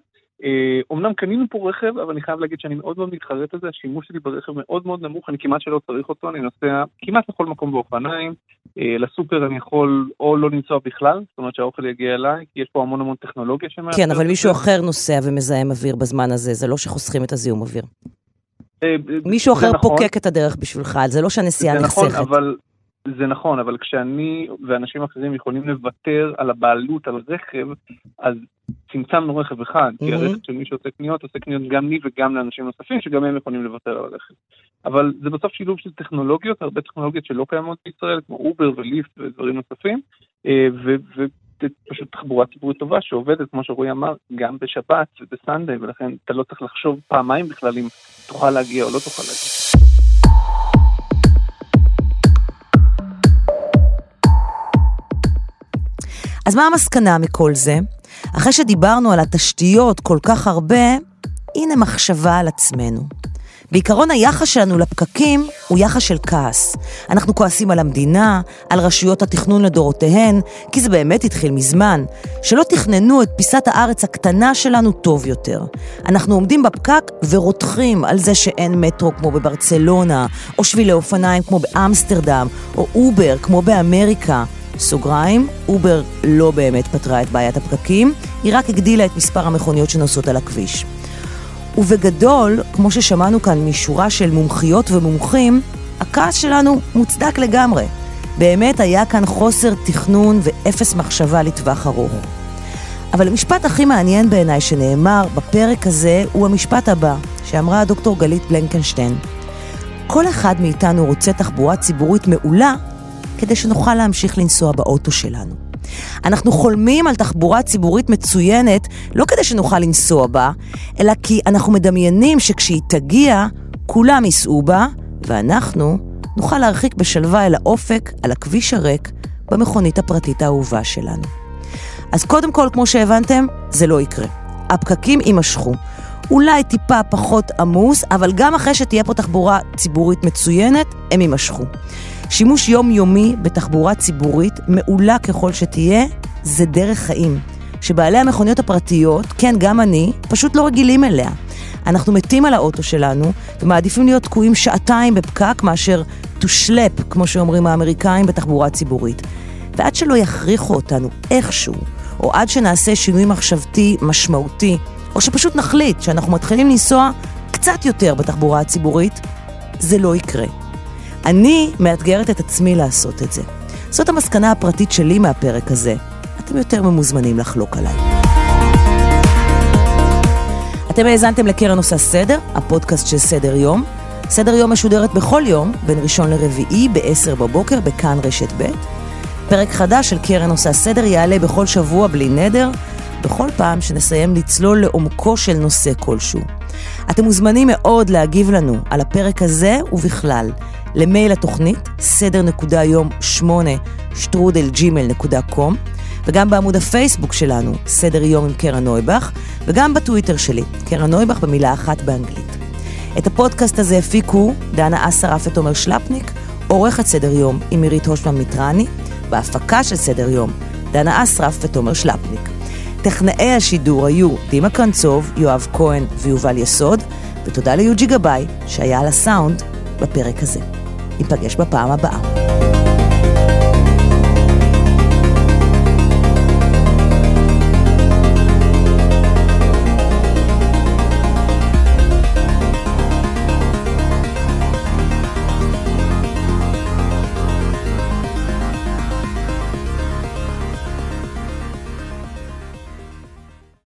אומנם קנינו פה רכב, אבל אני חייב להגיד שאני מאוד מאוד מתחרט על זה, השימוש שלי ברכב מאוד מאוד נמוך, אני כמעט שלא צריך אותו, אני נוסע כמעט לכל מקום באופניים, לסופר אני יכול או לא לנסוע בכלל, זאת אומרת שהאוכל יגיע אליי, כי יש פה המון המון טכנולוגיה שמאפשרת. כן, אבל מישהו אחר נוסע ומזהם אוויר בזמן הזה, זה לא שחוסכים את הזיהום אוויר. מישהו אחר נכון. פוקק את הדרך בשבילך, זה לא שהנסיעה נחסכת. זה נכון, אבל זה נכון, אבל כשאני ואנשים אחרים יכולים לוותר על הבעלות על רכב, אז צמצמנו רכב אחד, כי הרכב של מי שעושה קניות, עושה קניות גם לי וגם לאנשים נוספים, שגם הם יכולים לוותר על הרכב. אבל זה בסוף שילוב של טכנולוגיות, הרבה טכנולוגיות שלא קיימות בישראל, כמו אובר וליפט ודברים נוספים, ופשוט תחבורה ציבורית טובה שעובדת, כמו שרועי אמר, גם בשבת ובסנדיי, ולכן אתה לא צריך לחשוב פעמיים בכלל אם תוכל להגיע או לא תוכל להגיע. אז מה המסקנה מכל זה? אחרי שדיברנו על התשתיות כל כך הרבה, הנה מחשבה על עצמנו. בעיקרון היחס שלנו לפקקים הוא יחס של כעס. אנחנו כועסים על המדינה, על רשויות התכנון לדורותיהן, כי זה באמת התחיל מזמן, שלא תכננו את פיסת הארץ הקטנה שלנו טוב יותר. אנחנו עומדים בפקק ורותחים על זה שאין מטרו כמו בברצלונה, או שבילי אופניים כמו באמסטרדם, או אובר כמו באמריקה. סוגריים, אובר לא באמת פתרה את בעיית הפקקים, היא רק הגדילה את מספר המכוניות שנוסעות על הכביש. ובגדול, כמו ששמענו כאן משורה של מומחיות ומומחים, הכעס שלנו מוצדק לגמרי. באמת היה כאן חוסר תכנון ואפס מחשבה לטווח ארוך. אבל המשפט הכי מעניין בעיניי שנאמר בפרק הזה הוא המשפט הבא, שאמרה הדוקטור גלית בלנקנשטיין. כל אחד מאיתנו רוצה תחבורה ציבורית מעולה כדי שנוכל להמשיך לנסוע באוטו שלנו. אנחנו חולמים על תחבורה ציבורית מצוינת לא כדי שנוכל לנסוע בה, אלא כי אנחנו מדמיינים שכשהיא תגיע, כולם ייסעו בה, ואנחנו נוכל להרחיק בשלווה אל האופק, על הכביש הריק, במכונית הפרטית האהובה שלנו. אז קודם כל, כמו שהבנתם, זה לא יקרה. הפקקים יימשכו. אולי טיפה פחות עמוס, אבל גם אחרי שתהיה פה תחבורה ציבורית מצוינת, הם יימשכו. שימוש יומיומי בתחבורה ציבורית, מעולה ככל שתהיה, זה דרך חיים. שבעלי המכוניות הפרטיות, כן, גם אני, פשוט לא רגילים אליה. אנחנו מתים על האוטו שלנו, ומעדיפים להיות תקועים שעתיים בפקק מאשר to slap, כמו שאומרים האמריקאים, בתחבורה ציבורית. ועד שלא יכריחו אותנו איכשהו, או עד שנעשה שינוי מחשבתי משמעותי, או שפשוט נחליט שאנחנו מתחילים לנסוע קצת יותר בתחבורה הציבורית, זה לא יקרה. אני מאתגרת את עצמי לעשות את זה. זאת המסקנה הפרטית שלי מהפרק הזה. אתם יותר ממוזמנים לחלוק עליי. אתם האזנתם לקרן עושה סדר, הפודקאסט של סדר יום. סדר יום משודרת בכל יום, בין ראשון לרביעי, ב-10 בבוקר, בכאן רשת ב'. פרק חדש של קרן עושה סדר יעלה בכל שבוע בלי נדר, בכל פעם שנסיים לצלול לעומקו של נושא כלשהו. אתם מוזמנים מאוד להגיב לנו על הפרק הזה ובכלל. למייל התוכנית, סדר נקודה יום שמונה, שטרודל ג'ימל נקודה קום, וגם בעמוד הפייסבוק שלנו, סדר יום עם קרן נויבך, וגם בטוויטר שלי, קרן נויבך במילה אחת באנגלית. את הפודקאסט הזה הפיקו דנה אסרף ותומר שלפניק, עורכת סדר יום עם מירית הושמן מיטרני, בהפקה של סדר יום, דנה אסרף ותומר שלפניק. טכנאי השידור היו דימה קרנצוב, יואב כהן ויובל יסוד, ותודה ליוג'י גבאי שהיה על הסאונד בפרק הזה. ניפגש בפעם הבאה.